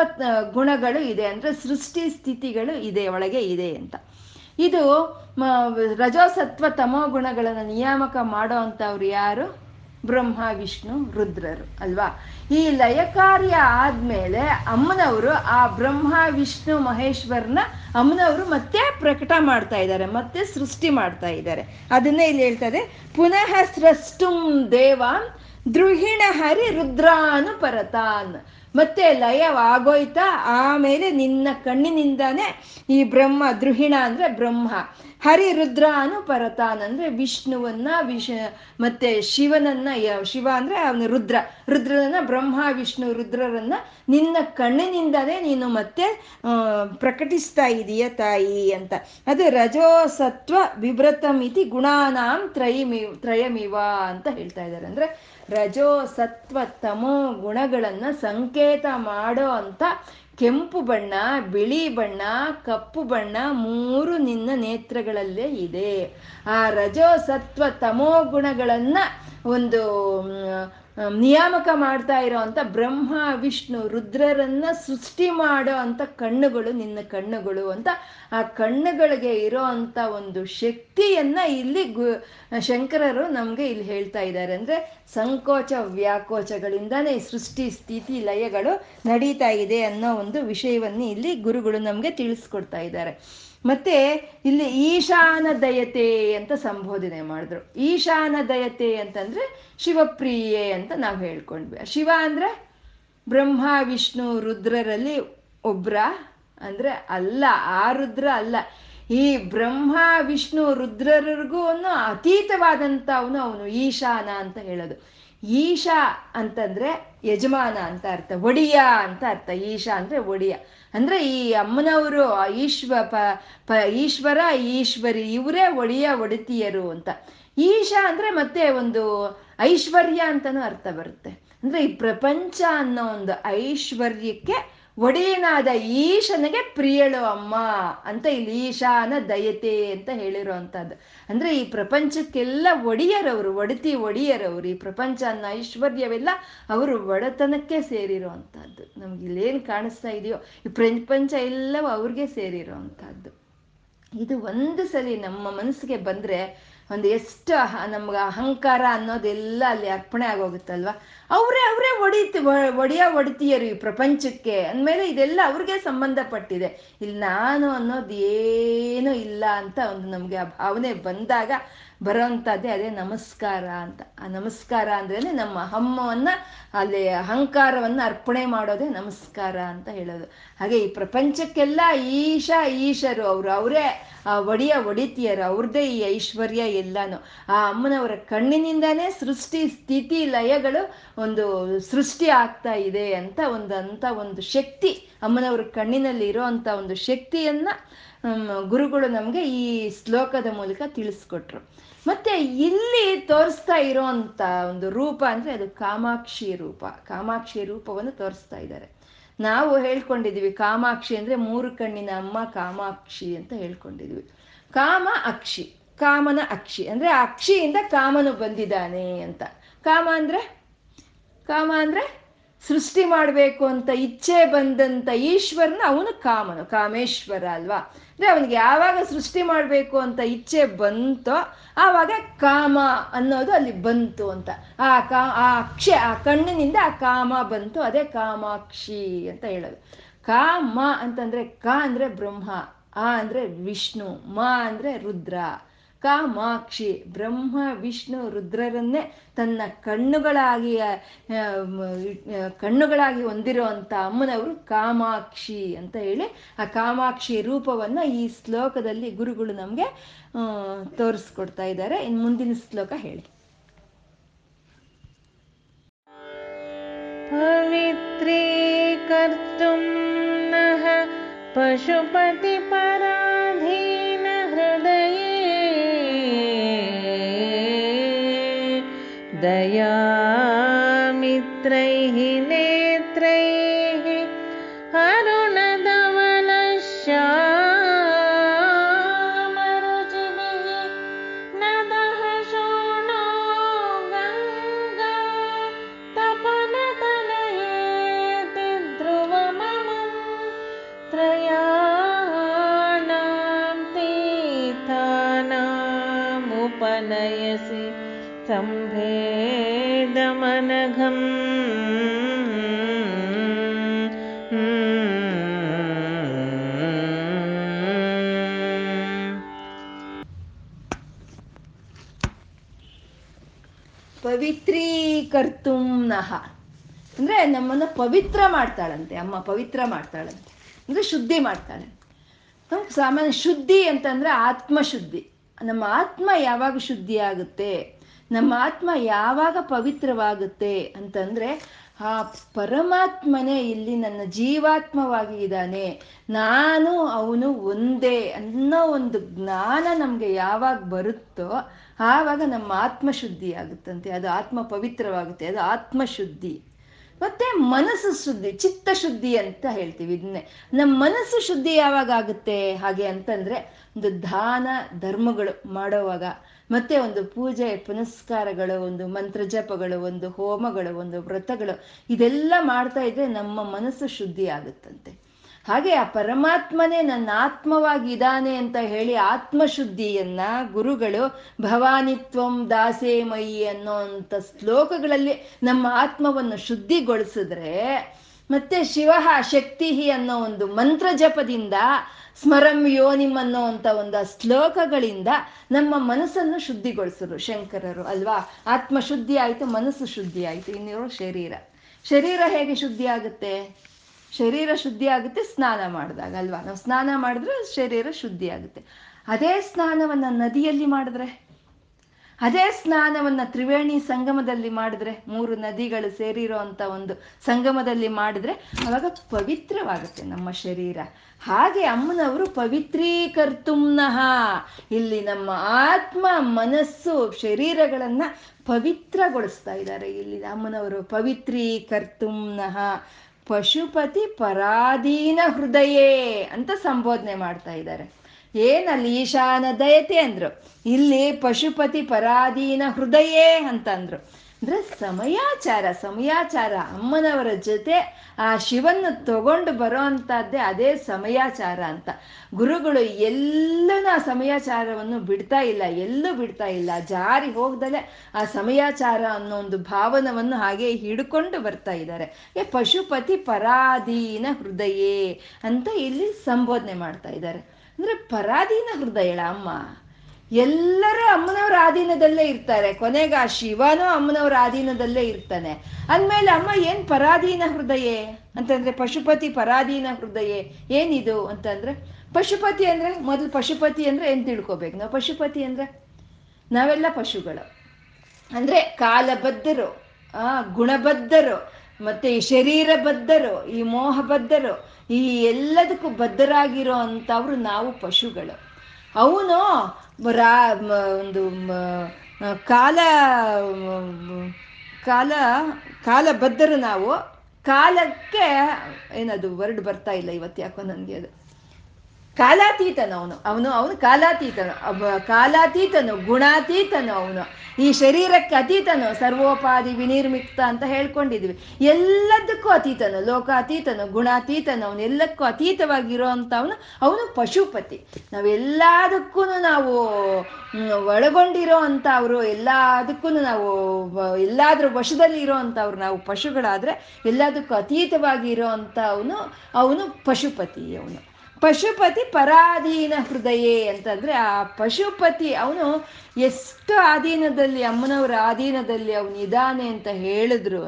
ಗುಣಗಳು ಇದೆ ಅಂದ್ರೆ ಸೃಷ್ಟಿ ಸ್ಥಿತಿಗಳು ಇದೆ, ಒಳಗೆ ಇದೆ ಅಂತ. ಇದು ರಜೋ ಸತ್ವ ತಮೋ ಗುಣಗಳನ್ನು ನಿಯಾಮಕ ಮಾಡೋ ಅಂಥವ್ರು ಯಾರು? ಬ್ರಹ್ಮ, ವಿಷ್ಣು, ರುದ್ರರು, ಅಲ್ವಾ? ಈ ಲಯ ಕಾರ್ಯ ಆದ್ಮೇಲೆ ಅಮ್ಮನವರು ಆ ಬ್ರಹ್ಮ, ವಿಷ್ಣು, ಮಹೇಶ್ವರನ ಅಮ್ಮನವರು ಮತ್ತೆ ಪ್ರಕಟ ಮಾಡ್ತಾ ಇದ್ದಾರೆ, ಮತ್ತೆ ಸೃಷ್ಟಿ ಮಾಡ್ತಾ ಇದ್ದಾರೆ. ಅದನ್ನೇ ಇಲ್ಲಿ ಹೇಳ್ತಾರೆ ಪುನಃ ಸೃಷ್ಟುಂ ದೇವಾನ್ ದ್ರುಹಿಣ ಹರಿ ರುದ್ರಾನು ಪರತಾನ್ ಮತ್ತೆ ಲಯವಾಗೋಯ್ತಾ? ಆಮೇಲೆ ನಿನ್ನ ಕಣ್ಣಿನಿಂದಾನೇ ಈ ಬ್ರಹ್ಮ ದ್ರುಹಿಣ ಅಂದ್ರೆ ಬ್ರಹ್ಮ ಹರಿ ರುದ್ರಾನು ಪರತಾನ್ ಅಂದ್ರೆ ವಿಷ್ಣುವನ್ನ, ವಿಷ, ಮತ್ತೆ ಶಿವನನ್ನ ಶಿವ ಅಂದ್ರೆ ಅವನು ರುದ್ರ, ರುದ್ರನನ್ನ ಬ್ರಹ್ಮ, ವಿಷ್ಣು, ರುದ್ರರನ್ನ ನಿನ್ನ ಕಣ್ಣಿನಿಂದಲೇ ನೀನು ಮತ್ತೆ ಪ್ರಕಟಿಸ್ತಾ ಇದೀಯ ತಾಯಿ ಅಂತ. ಅದು ರಜೋ ಸತ್ವ ವಿಭ್ರತಮಿತಿ ಗುಣಾನಾಂ ತ್ರಯಮಿ, ತ್ರಯಮಿವ ಅಂತ ಹೇಳ್ತಾ ಇದ್ದಾರೆ. ಅಂದ್ರೆ ರಜೋ ಸತ್ವ ತಮೋ ಗುಣಗಳನ್ನು ಸಂಕೇತ ಮಾಡೋ ಅಂತ ಕೆಂಪು ಬಣ್ಣ, ಬಿಳಿ ಬಣ್ಣ, ಕಪ್ಪು ಬಣ್ಣ ಮೂರು ನಿನ್ನ ನೇತ್ರಗಳಲ್ಲೇ ಇದೆ. ಆ ರಜೋ ಸತ್ವ ತಮೋ ಗುಣಗಳನ್ನು ಒಂದು ನಿಯಾಮಕ ಮಾಡ್ತಾ ಇರೋ ಅಂತ ಬ್ರಹ್ಮ, ವಿಷ್ಣು, ರುದ್ರರನ್ನ ಸೃಷ್ಟಿ ಮಾಡೋ ಅಂತ ಕಣ್ಣುಗಳು, ನಿನ್ನ ಕಣ್ಣುಗಳು ಅಂತ ಆ ಕಣ್ಣುಗಳಿಗೆ ಇರೋ ಅಂಥ ಒಂದು ಶಕ್ತಿಯನ್ನ ಇಲ್ಲಿ ಗು, ಶಂಕರರು ನಮಗೆ ಇಲ್ಲಿ ಹೇಳ್ತಾ ಇದ್ದಾರೆ. ಅಂದ್ರೆ ಸಂಕೋಚ, ವ್ಯಾಕೋಚಗಳಿಂದಾನೇ ಸೃಷ್ಟಿ, ಸ್ಥಿತಿ, ಲಯಗಳು ನಡೀತಾ ಇದೆ ಅನ್ನೋ ಒಂದು ವಿಷಯವನ್ನು ಇಲ್ಲಿ ಗುರುಗಳು ನಮಗೆ ತಿಳಿಸ್ಕೊಡ್ತಾ ಇದ್ದಾರೆ. ಮತ್ತೆ ಇಲ್ಲಿ ಈಶಾನ ದಯತೆ ಅಂತ ಸಂಬೋಧನೆ ಮಾಡಿದ್ರು. ಈಶಾನ ದಯತೆ ಅಂತಂದ್ರೆ ಶಿವಪ್ರಿಯೆ ಅಂತ ನಾವು ಹೇಳ್ಕೊಂಡ್ವಿ. ಶಿವ ಅಂದ್ರೆ ಬ್ರಹ್ಮ, ವಿಷ್ಣು, ರುದ್ರರಲ್ಲಿ ಒಬ್ರ ಅಂದ್ರೆ ಅಲ್ಲ, ಆ ರುದ್ರ ಅಲ್ಲ. ಈ ಬ್ರಹ್ಮ, ವಿಷ್ಣು, ರುದ್ರರಿಗೂ ಅತೀತವಾದಂತ ಅವನು ಅವನು, ಈಶಾನ ಅಂತ ಹೇಳೋದು. ಈಶಾ ಅಂತಂದ್ರೆ ಯಜಮಾನ ಅಂತ ಅರ್ಥ, ಒಡಿಯ ಅಂತ ಅರ್ಥ. ಈಶಾ ಅಂದ್ರೆ ಒಡಿಯ. ಅಂದ್ರೆ ಈ ಅಮ್ಮನವರು ಈಶ್ವ, ಪ ಪ, ಈಶ್ವರ, ಈಶ್ವರಿ, ಇವರೇ ಒಡೆಯ ಒಡತಿಯರು ಅಂತ. ಈಶಾ ಅಂದ್ರೆ ಮತ್ತೆ ಒಂದು ಐಶ್ವರ್ಯ ಅಂತನೂ ಅರ್ಥ ಬರುತ್ತೆ. ಅಂದ್ರೆ ಈ ಪ್ರಪಂಚ ಅನ್ನೋ ಒಂದು ಐಶ್ವರ್ಯಕ್ಕೆ ಒಡೆಯನಾದ ಈಶನಿಗೆ ಪ್ರಿಯಳು ಅಮ್ಮ ಅಂತ ಇಲ್ಲಿ ಈಶಾನ ದಯತೆ ಅಂತ ಹೇಳಿರುವಂತಹದ್ದು. ಅಂದ್ರೆ ಈ ಪ್ರಪಂಚಕ್ಕೆಲ್ಲ ಒಡೆಯರವರು, ಒಡತಿ ಒಡೆಯರವರು, ಈ ಪ್ರಪಂಚ ಅನ್ನ ಐಶ್ವರ್ಯವೆಲ್ಲ ಅವರು ಒಡೆತನಕ್ಕೆ ಸೇರಿರುವಂತಹದ್ದು. ನಮ್ಗೆ ಇಲ್ಲೇನು ಕಾಣಿಸ್ತಾ ಇದೆಯೋ, ಈ ಪ್ರಪಂಚ ಎಲ್ಲವೂ ಅವ್ರಿಗೆ ಸೇರಿರುವಂತಹದ್ದು. ಇದು ಒಂದು ಸಲಿ ನಮ್ಮ ಮನಸ್ಸಿಗೆ ಬಂದ್ರೆ ಒಂದು ಎಷ್ಟು ನಮ್ಗೆ ಅಹಂಕಾರ ಅನ್ನೋದೆಲ್ಲ ಅಲ್ಲಿ ಅರ್ಪಣೆ ಆಗೋಗುತ್ತಲ್ವ? ಅವರೇ ಅವರೇ ಒಡಿತಿ ಒಡೆಯ ಒಡಿತೀಯರು ಈ ಪ್ರಪಂಚಕ್ಕೆ. ಅಂದಮೇಲೆ ಇದೆಲ್ಲ ಅವ್ರಿಗೆ ಸಂಬಂಧಪಟ್ಟಿದೆ. ಇಲ್ಲಿ ನಾನು ಅನ್ನೋದು ಏನೂ ಇಲ್ಲ ಅಂತ ಒಂದು ನಮಗೆ ಆ ಭಾವನೆ ಬಂದಾಗ ಬರೋವಂಥದ್ದೇ ಅದೇ ನಮಸ್ಕಾರ ಅಂತ. ಆ ನಮಸ್ಕಾರ ಅಂದ್ರೇ ನಮ್ಮ ಹಮ್ಮವನ್ನ, ಅಲ್ಲಿ ಅಹಂಕಾರವನ್ನ ಅರ್ಪಣೆ ಮಾಡೋದೇ ನಮಸ್ಕಾರ ಅಂತ ಹೇಳೋದು. ಹಾಗೆ ಈ ಪ್ರಪಂಚಕ್ಕೆಲ್ಲ ಈಶಾ, ಈಶರು ಅವರು. ಅವರೇ ಆ ಒಡಿಯ ಒಡಿತಿಯರು. ಅವ್ರದ್ದೇ ಈ ಐಶ್ವರ್ಯ ಎಲ್ಲಾನು. ಆ ಅಮ್ಮನವರ ಕಣ್ಣಿನಿಂದಾನೇ ಸೃಷ್ಟಿ, ಸ್ಥಿತಿ, ಲಯಗಳು ಒಂದು ಸೃಷ್ಟಿ ಆಗ್ತಾ ಇದೆ ಅಂತ ಒಂದು ಅಂತ ಒಂದು ಶಕ್ತಿ ಅಮ್ಮನವ್ರ ಕಣ್ಣಿನಲ್ಲಿ ಇರೋ ಒಂದು ಶಕ್ತಿಯನ್ನ ಗುರುಗಳು ನಮಗೆ ಈ ಶ್ಲೋಕದ ಮೂಲಕ ತಿಳಿಸ್ಕೊಟ್ರು. ಮತ್ತೆ ಇಲ್ಲಿ ತೋರಿಸ್ತಾ ಇರೋಂಥ ಒಂದು ರೂಪ ಅಂದ್ರೆ ಅದು ಕಾಮಾಕ್ಷಿ ರೂಪ. ಕಾಮಾಕ್ಷಿ ರೂಪವನ್ನು ತೋರಿಸ್ತಾ ಇದ್ದಾರೆ. ನಾವು ಹೇಳ್ಕೊಂಡಿದೀವಿ ಕಾಮಾಕ್ಷಿ ಅಂದ್ರೆ ಮೂರು ಕಣ್ಣಿನ ಅಮ್ಮ ಕಾಮಾಕ್ಷಿ ಅಂತ ಹೇಳ್ಕೊಂಡಿದ್ವಿ. ಕಾಮ ಅಕ್ಷಿ, ಕಾಮನ ಅಕ್ಷಿ ಅಂದ್ರೆ ಅಕ್ಷಿಯಿಂದ ಕಾಮನು ಬಂದಿದ್ದಾನೆ ಅಂತ. ಕಾಮ ಅಂದ್ರೆ ಕಾಮ ಅಂದ್ರೆ ಸೃಷ್ಟಿ ಮಾಡಬೇಕು ಅಂತ ಇಚ್ಛೆ ಬಂದಂತ ಈಶ್ವರನ ಅವನು ಕಾಮನು, ಕಾಮೇಶ್ವರ ಅಲ್ವಾ? ಅಂದ್ರೆ ಅವನಿಗೆ ಯಾವಾಗ ಸೃಷ್ಟಿ ಮಾಡಬೇಕು ಅಂತ ಇಚ್ಛೆ ಬಂತೋ ಆವಾಗ ಕಾಮ ಅನ್ನೋದು ಅಲ್ಲಿ ಬಂತು ಅಂತ. ಆ ಕಾ, ಆ ಅಕ್ಷೆ ಆ ಕಣ್ಣಿನಿಂದ ಆ ಕಾಮ ಬಂತು, ಅದೇ ಕಾಮಾಕ್ಷಿ ಅಂತ ಹೇಳೋದು. ಕಾಮ ಅಂತಂದ್ರೆ ಕ ಅಂದ್ರೆ ಬ್ರಹ್ಮ, ಆ ಅಂದ್ರೆ ವಿಷ್ಣು, ಮ ಅಂದ್ರೆ ರುದ್ರ. ಕಾಮಾಕ್ಷಿ ಬ್ರಹ್ಮ, ವಿಷ್ಣು, ರುದ್ರರನ್ನೇ ತನ್ನ ಕಣ್ಣುಗಳಾಗಿ ಕಣ್ಣುಗಳಾಗಿ ಹೊಂದಿರುವಂತ ಅಮ್ಮನವರು ಕಾಮಾಕ್ಷಿ ಅಂತ ಹೇಳಿ ಆ ಕಾಮಾಕ್ಷಿ ರೂಪವನ್ನ ಈ ಶ್ಲೋಕದಲ್ಲಿ ಗುರುಗಳು ನಮ್ಗೆ ತೋರಿಸ್ಕೊಡ್ತಾ ಇದ್ದಾರೆ. ಇನ್ನು ಮುಂದಿನ ಶ್ಲೋಕ ಹೇಳಿ. ಪವಿತ್ರೀಕರ್ತು ಪಶುಪತಿ ಪರಾ दयामित्रैः ನಹ ಅಂದ್ರೆ ನಮ್ಮನ್ನ ಪವಿತ್ರ ಮಾಡ್ತಾಳಂತೆ, ಅಮ್ಮ ಪವಿತ್ರ ಮಾಡ್ತಾಳಂತೆ, ಅಂದ್ರೆ ಶುದ್ಧಿ ಮಾಡ್ತಾಳೆ. ಸಾಮಾನ್ಯ ಶುದ್ಧಿ ಅಂತಂದ್ರೆ ಆತ್ಮ ಶುದ್ಧಿ ನಮ್ಮ ಆತ್ಮ ಯಾವಾಗ ಶುದ್ಧಿ ಆಗುತ್ತೆ ನಮ್ಮ ಆತ್ಮ ಯಾವಾಗ ಪವಿತ್ರವಾಗುತ್ತೆ ಅಂತಂದ್ರೆ ಆ ಪರಮಾತ್ಮನೇ ಇಲ್ಲಿ ನನ್ನ ಜೀವಾತ್ಮವಾಗಿ ಇದ್ದಾನೆ. ನಾನು ಅವನು ಒಂದೇ ಅನ್ನೋ ಒಂದು ಜ್ಞಾನ ನಮಗೆ ಯಾವಾಗ ಬರುತ್ತೋ ಆವಾಗ ನಮ್ಮ ಆತ್ಮಶುದ್ಧಿ ಆಗುತ್ತಂತೆ. ಅದು ಆತ್ಮ ಪವಿತ್ರವಾಗುತ್ತೆ, ಅದು ಆತ್ಮಶುದ್ಧಿ. ಮತ್ತೆ ಮನಸ್ಸು ಶುದ್ಧಿ ಚಿತ್ತ ಶುದ್ಧಿ ಅಂತ ಹೇಳ್ತೀವಿ ಇದನ್ನೇ. ನಮ್ಮ ಮನಸ್ಸು ಶುದ್ಧಿ ಯಾವಾಗ ಆಗುತ್ತೆ ಹಾಗೆ ಅಂತಂದ್ರೆ ಒಂದು ದಾನ ಧರ್ಮಗಳು ಮಾಡೋವಾಗ. ಮತ್ತೆ ಒಂದು ಪೂಜೆ, ಪುನಸ್ಕಾರಗಳು, ಒಂದು ಮಂತ್ರ ಜಪಗಳು ಒಂದು ಹೋಮಗಳು, ಒಂದು ವ್ರತಗಳು, ಇದೆಲ್ಲ ಮಾಡ್ತಾ ಇದ್ರೆ ನಮ್ಮ ಮನಸ್ಸು ಶುದ್ಧಿ ಆಗುತ್ತಂತೆ. ಹಾಗೆ ಆ ಪರಮಾತ್ಮನೇ ನನ್ನ ಆತ್ಮವಾಗಿ ಇದ್ದಾನೆ ಅಂತ ಹೇಳಿ ಆತ್ಮಶುದ್ಧಿಯನ್ನ ಗುರುಗಳು ಭವಾನಿತ್ವಂ ದಾಸೇ ಮಯಿ ಅಂತ ಶ್ಲೋಕಗಳಲ್ಲಿ ನಮ್ಮ ಆತ್ಮವನ್ನು ಶುದ್ಧಿಗೊಳಿಸಿದ್ರೆ ಮತ್ತೆ ಶಿವ ಶಕ್ತಿ ಅನ್ನೋ ಒಂದು ಮಂತ್ರ ಜಪದಿಂದ ಸ್ಮರಂ ಯೋನಿಮ್ ಅನ್ನೋ ಅಂತ ಒಂದು ಶ್ಲೋಕಗಳಿಂದ ನಮ್ಮ ಮನಸ್ಸನ್ನು ಶುದ್ಧಿಗೊಳಿಸಿದ್ರು ಶಂಕರರು, ಅಲ್ವಾ? ಆತ್ಮ ಶುದ್ಧಿ ಆಯ್ತು, ಮನಸ್ಸು ಶುದ್ಧಿ ಆಯ್ತು. ಇನ್ನಿರೋ ಶರೀರ. ಶರೀರ ಹೇಗೆ ಶುದ್ಧಿ ಆಗುತ್ತೆ? ಶರೀರ ಶುದ್ಧಿ ಆಗುತ್ತೆ ಸ್ನಾನ ಮಾಡಿದಾಗ, ಅಲ್ವಾ? ನಾವು ಸ್ನಾನ ಮಾಡಿದ್ರೆ ಶರೀರ ಶುದ್ಧಿ ಆಗುತ್ತೆ. ಅದೇ ಸ್ನಾನವನ್ನು ನದಿಯಲ್ಲಿ ಮಾಡಿದ್ರೆ? ಅದೇ ಸ್ನಾನವನ್ನ ತ್ರಿವೇಣಿ ಸಂಗಮದಲ್ಲಿ ಮಾಡಿದ್ರೆ ಮೂರು ನದಿಗಳು ಸೇರಿರೋ ಅಂತ ಒಂದು ಸಂಗಮದಲ್ಲಿ ಮಾಡಿದ್ರೆ ಅವಾಗ ಪವಿತ್ರವಾಗುತ್ತೆ ನಮ್ಮ ಶರೀರ. ಹಾಗೆ ಅಮ್ಮನವರು ಪವಿತ್ರೀಕರ್ತುಮ್ನಃ. ಇಲ್ಲಿ ನಮ್ಮ ಆತ್ಮ, ಮನಸ್ಸು, ಶರೀರಗಳನ್ನ ಪವಿತ್ರಗೊಳಿಸ್ತಾ ಇದ್ದಾರೆ. ಇಲ್ಲಿ ಅಮ್ಮನವರು ಪವಿತ್ರೀಕರ್ತುಮ್ನಃ. ಪಶುಪತಿ ಪರಾಧೀನ ಹೃದಯೇ ಅಂತ ಸಂಬೋಧನೆ ಮಾಡ್ತಾ ಇದ್ದಾರೆ. ಏನಲ್ಲಿ ಈಶಾನ ದಯತೆ ಅಂದ್ರು. ಇಲ್ಲಿ ಪಶುಪತಿ ಪರಾಧೀನ ಹೃದಯೇ ಅಂತಂದ್ರು. ಅಂದ್ರೆ ಸಮಯಾಚಾರ ಸಮಯಾಚಾರ, ಅಮ್ಮನವರ ಜೊತೆ ಆ ಶಿವನ್ನು ತಗೊಂಡು ಬರೋ ಅಂತದ್ದೇ ಅದೇ ಸಮಯಾಚಾರ ಅಂತ. ಗುರುಗಳು ಎಲ್ಲೂ ಆ ಸಮಯಾಚಾರವನ್ನು ಬಿಡ್ತಾ ಇಲ್ಲ, ಎಲ್ಲೂ ಬಿಡ್ತಾ ಇಲ್ಲ. ಜಾರಿ ಹೋಗ್ದಲೆ ಆ ಸಮಯಾಚಾರ ಅನ್ನೋ ಒಂದು ಭಾವನವನ್ನು ಹಾಗೆ ಹಿಡ್ಕೊಂಡು ಬರ್ತಾ ಇದ್ದಾರೆ. ಏ, ಪಶುಪತಿ ಪರಾಧೀನ ಹೃದಯೇ ಅಂತ ಇಲ್ಲಿ ಸಂಬೋಧನೆ ಮಾಡ್ತಾ ಇದ್ದಾರೆ. ಅಂದ್ರೆ ಪರಾಧೀನ ಹೃದಯಳ ಅಮ್ಮ. ಎಲ್ಲರೂ ಅಮ್ಮನವರ ಆಧೀನದಲ್ಲೇ ಇರ್ತಾರೆ. ಕೊನೆಗೆ ಆ ಶಿವನೂ ಅಮ್ಮನವರ ಆಧೀನದಲ್ಲೇ ಇರ್ತಾನೆ. ಅಂದ್ಮೇಲೆ ಅಮ್ಮ, ಏನ್ ಪರಾಧೀನ ಹೃದಯ? ಅಂತಂದ್ರೆ, ಪಶುಪತಿ ಪರಾಧೀನ ಹೃದಯ? ಏನಿದು ಅಂತಂದ್ರೆ, ಪಶುಪತಿ ಅಂದ್ರೆ, ಮೊದಲು ಪಶುಪತಿ ಅಂದ್ರೆ ಏನ್ ತಿಳ್ಕೊಬೇಕು? ನಾವು ಪಶುಪತಿ ಅಂದ್ರೆ ನಾವೆಲ್ಲ ಪಶುಗಳು. ಅಂದ್ರೆ ಕಾಲಬದ್ಧರು, ಆ ಗುಣಬದ್ಧರು, ಮತ್ತೆ ಈ ಶರೀರಬದ್ಧರು, ಈ ಮೋಹಬದ್ಧರು ಈ ಎಲ್ಲದಕ್ಕೂ ಬದ್ಧರಾಗಿರೋ ಅಂಥವ್ರು ನಾವು ಪಶುಗಳು. ಅವನು ರಾ ಒಂದು ಕಾಲ ಕಾಲ ಕಾಲ ಬದ್ಧರು ನಾವು. ಕಾಲಕ್ಕೆ, ಏನದು ವರ್ಡ್ ಬರ್ತಾ ಇಲ್ಲ ಇವತ್ತು ಯಾಕೋ ನನಗೆ ಅದು. ಕಾಲಾತೀತನು ಅವನು. ಅವನು ಅವನು ಕಾಲಾತೀತನು. ಕಾಲಾತೀತನು, ಗುಣಾತೀತನು ಅವನು. ಈ ಶರೀರಕ್ಕೆ ಅತೀತನು, ಸರ್ವೋಪಾಧಿ ವಿನಿರ್ಮಿಕ್ತ ಅಂತ ಹೇಳ್ಕೊಂಡಿದ್ವಿ. ಎಲ್ಲದಕ್ಕೂ ಅತೀತನು, ಲೋಕಾತೀತನು, ಗುಣಾತೀತನು ಅವನು ಎಲ್ಲಕ್ಕೂ ಅತೀತವಾಗಿರೋ ಅಂತ ಅವನು ಅವನು ಪಶುಪತಿ. ನಾವೆಲ್ಲದಕ್ಕೂ ನಾವು ಒಳಗೊಂಡಿರೋ ಅಂತ ಅವರು ಎಲ್ಲದಕ್ಕೂ ನಾವು ಎಲ್ಲಾದ್ರೂ ವಶದಲ್ಲಿ ಇರೋ ನಾವು ಪಶುಗಳಾದ್ರೆ ಎಲ್ಲದಕ್ಕೂ ಅತೀತವಾಗಿ ಇರೋ ಅವನು ಅವನು ಪಶುಪತಿ ಅವನು. ಪಶುಪತಿ ಪರಾಧೀನ ಹೃದಯೇ ಅಂತಂದ್ರೆ ಆ ಪಶುಪತಿ ಅವನು ಎಷ್ಟು ಆಧೀನದಲ್ಲಿ ಅಮ್ಮನವರ ಆಧೀನದಲ್ಲಿ ಅವನು ಇದ್ದಾನೆ ಅಂತ ಹೇಳಿದ್ರು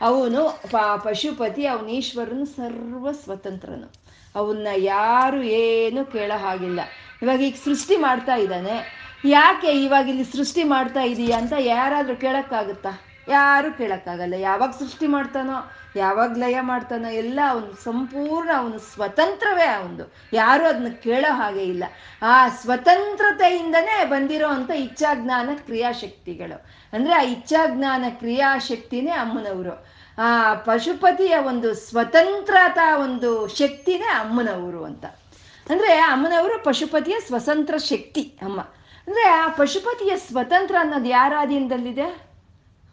ಅವನು ಪಶುಪತಿ ಅವನ ಈಶ್ವರನು ಸರ್ವ ಸ್ವತಂತ್ರನು. ಅವನ್ನ ಯಾರು ಏನು ಕೇಳೋ ಹಾಗಿಲ್ಲ. ಇವಾಗ ಈಗ ಸೃಷ್ಟಿ ಮಾಡ್ತಾ ಇದ್ದಾನೆ. ಯಾಕೆ ಇವಾಗ ಇಲ್ಲಿ ಸೃಷ್ಟಿ ಮಾಡ್ತಾ ಇದೀಯಾ ಅಂತ ಯಾರಾದ್ರೂ ಕೇಳಕ್ಕಾಗುತ್ತಾ? ಯಾರು ಕೇಳಕ್ಕಾಗಲ್ಲ. ಯಾವಾಗ ಸೃಷ್ಟಿ ಮಾಡ್ತಾನೋ ಯಾವಾಗ ಲಯ ಮಾಡ್ತಾನೋ ಎಲ್ಲ ಅವನು ಸಂಪೂರ್ಣ ಅವನು ಸ್ವತಂತ್ರವೇ ಅವನು ಯಾರು ಅದನ್ನ ಕೇಳೋ ಹಾಗೆ ಇಲ್ಲ. ಆ ಸ್ವತಂತ್ರತೆಯಿಂದನೇ ಬಂದಿರೋ ಅಂತ ಇಚ್ಛಾಜ್ಞಾನ ಕ್ರಿಯಾಶಕ್ತಿಗಳು. ಅಂದ್ರೆ ಆ ಇಚ್ಛಾಜ್ಞಾನ ಕ್ರಿಯಾಶಕ್ತಿನೇ ಅಮ್ಮನವರು. ಆ ಪಶುಪತಿಯ ಒಂದು ಸ್ವತಂತ್ರತಾ ಒಂದು ಶಕ್ತಿನೇ ಅಮ್ಮನವರು ಅಂತ. ಅಂದ್ರೆ ಅಮ್ಮನವರು ಪಶುಪತಿಯ ಸ್ವತಂತ್ರ ಶಕ್ತಿ ಅಮ್ಮ. ಅಂದ್ರೆ ಆ ಪಶುಪತಿಯ ಸ್ವತಂತ್ರ ಅನ್ನೋದು ಯಾರ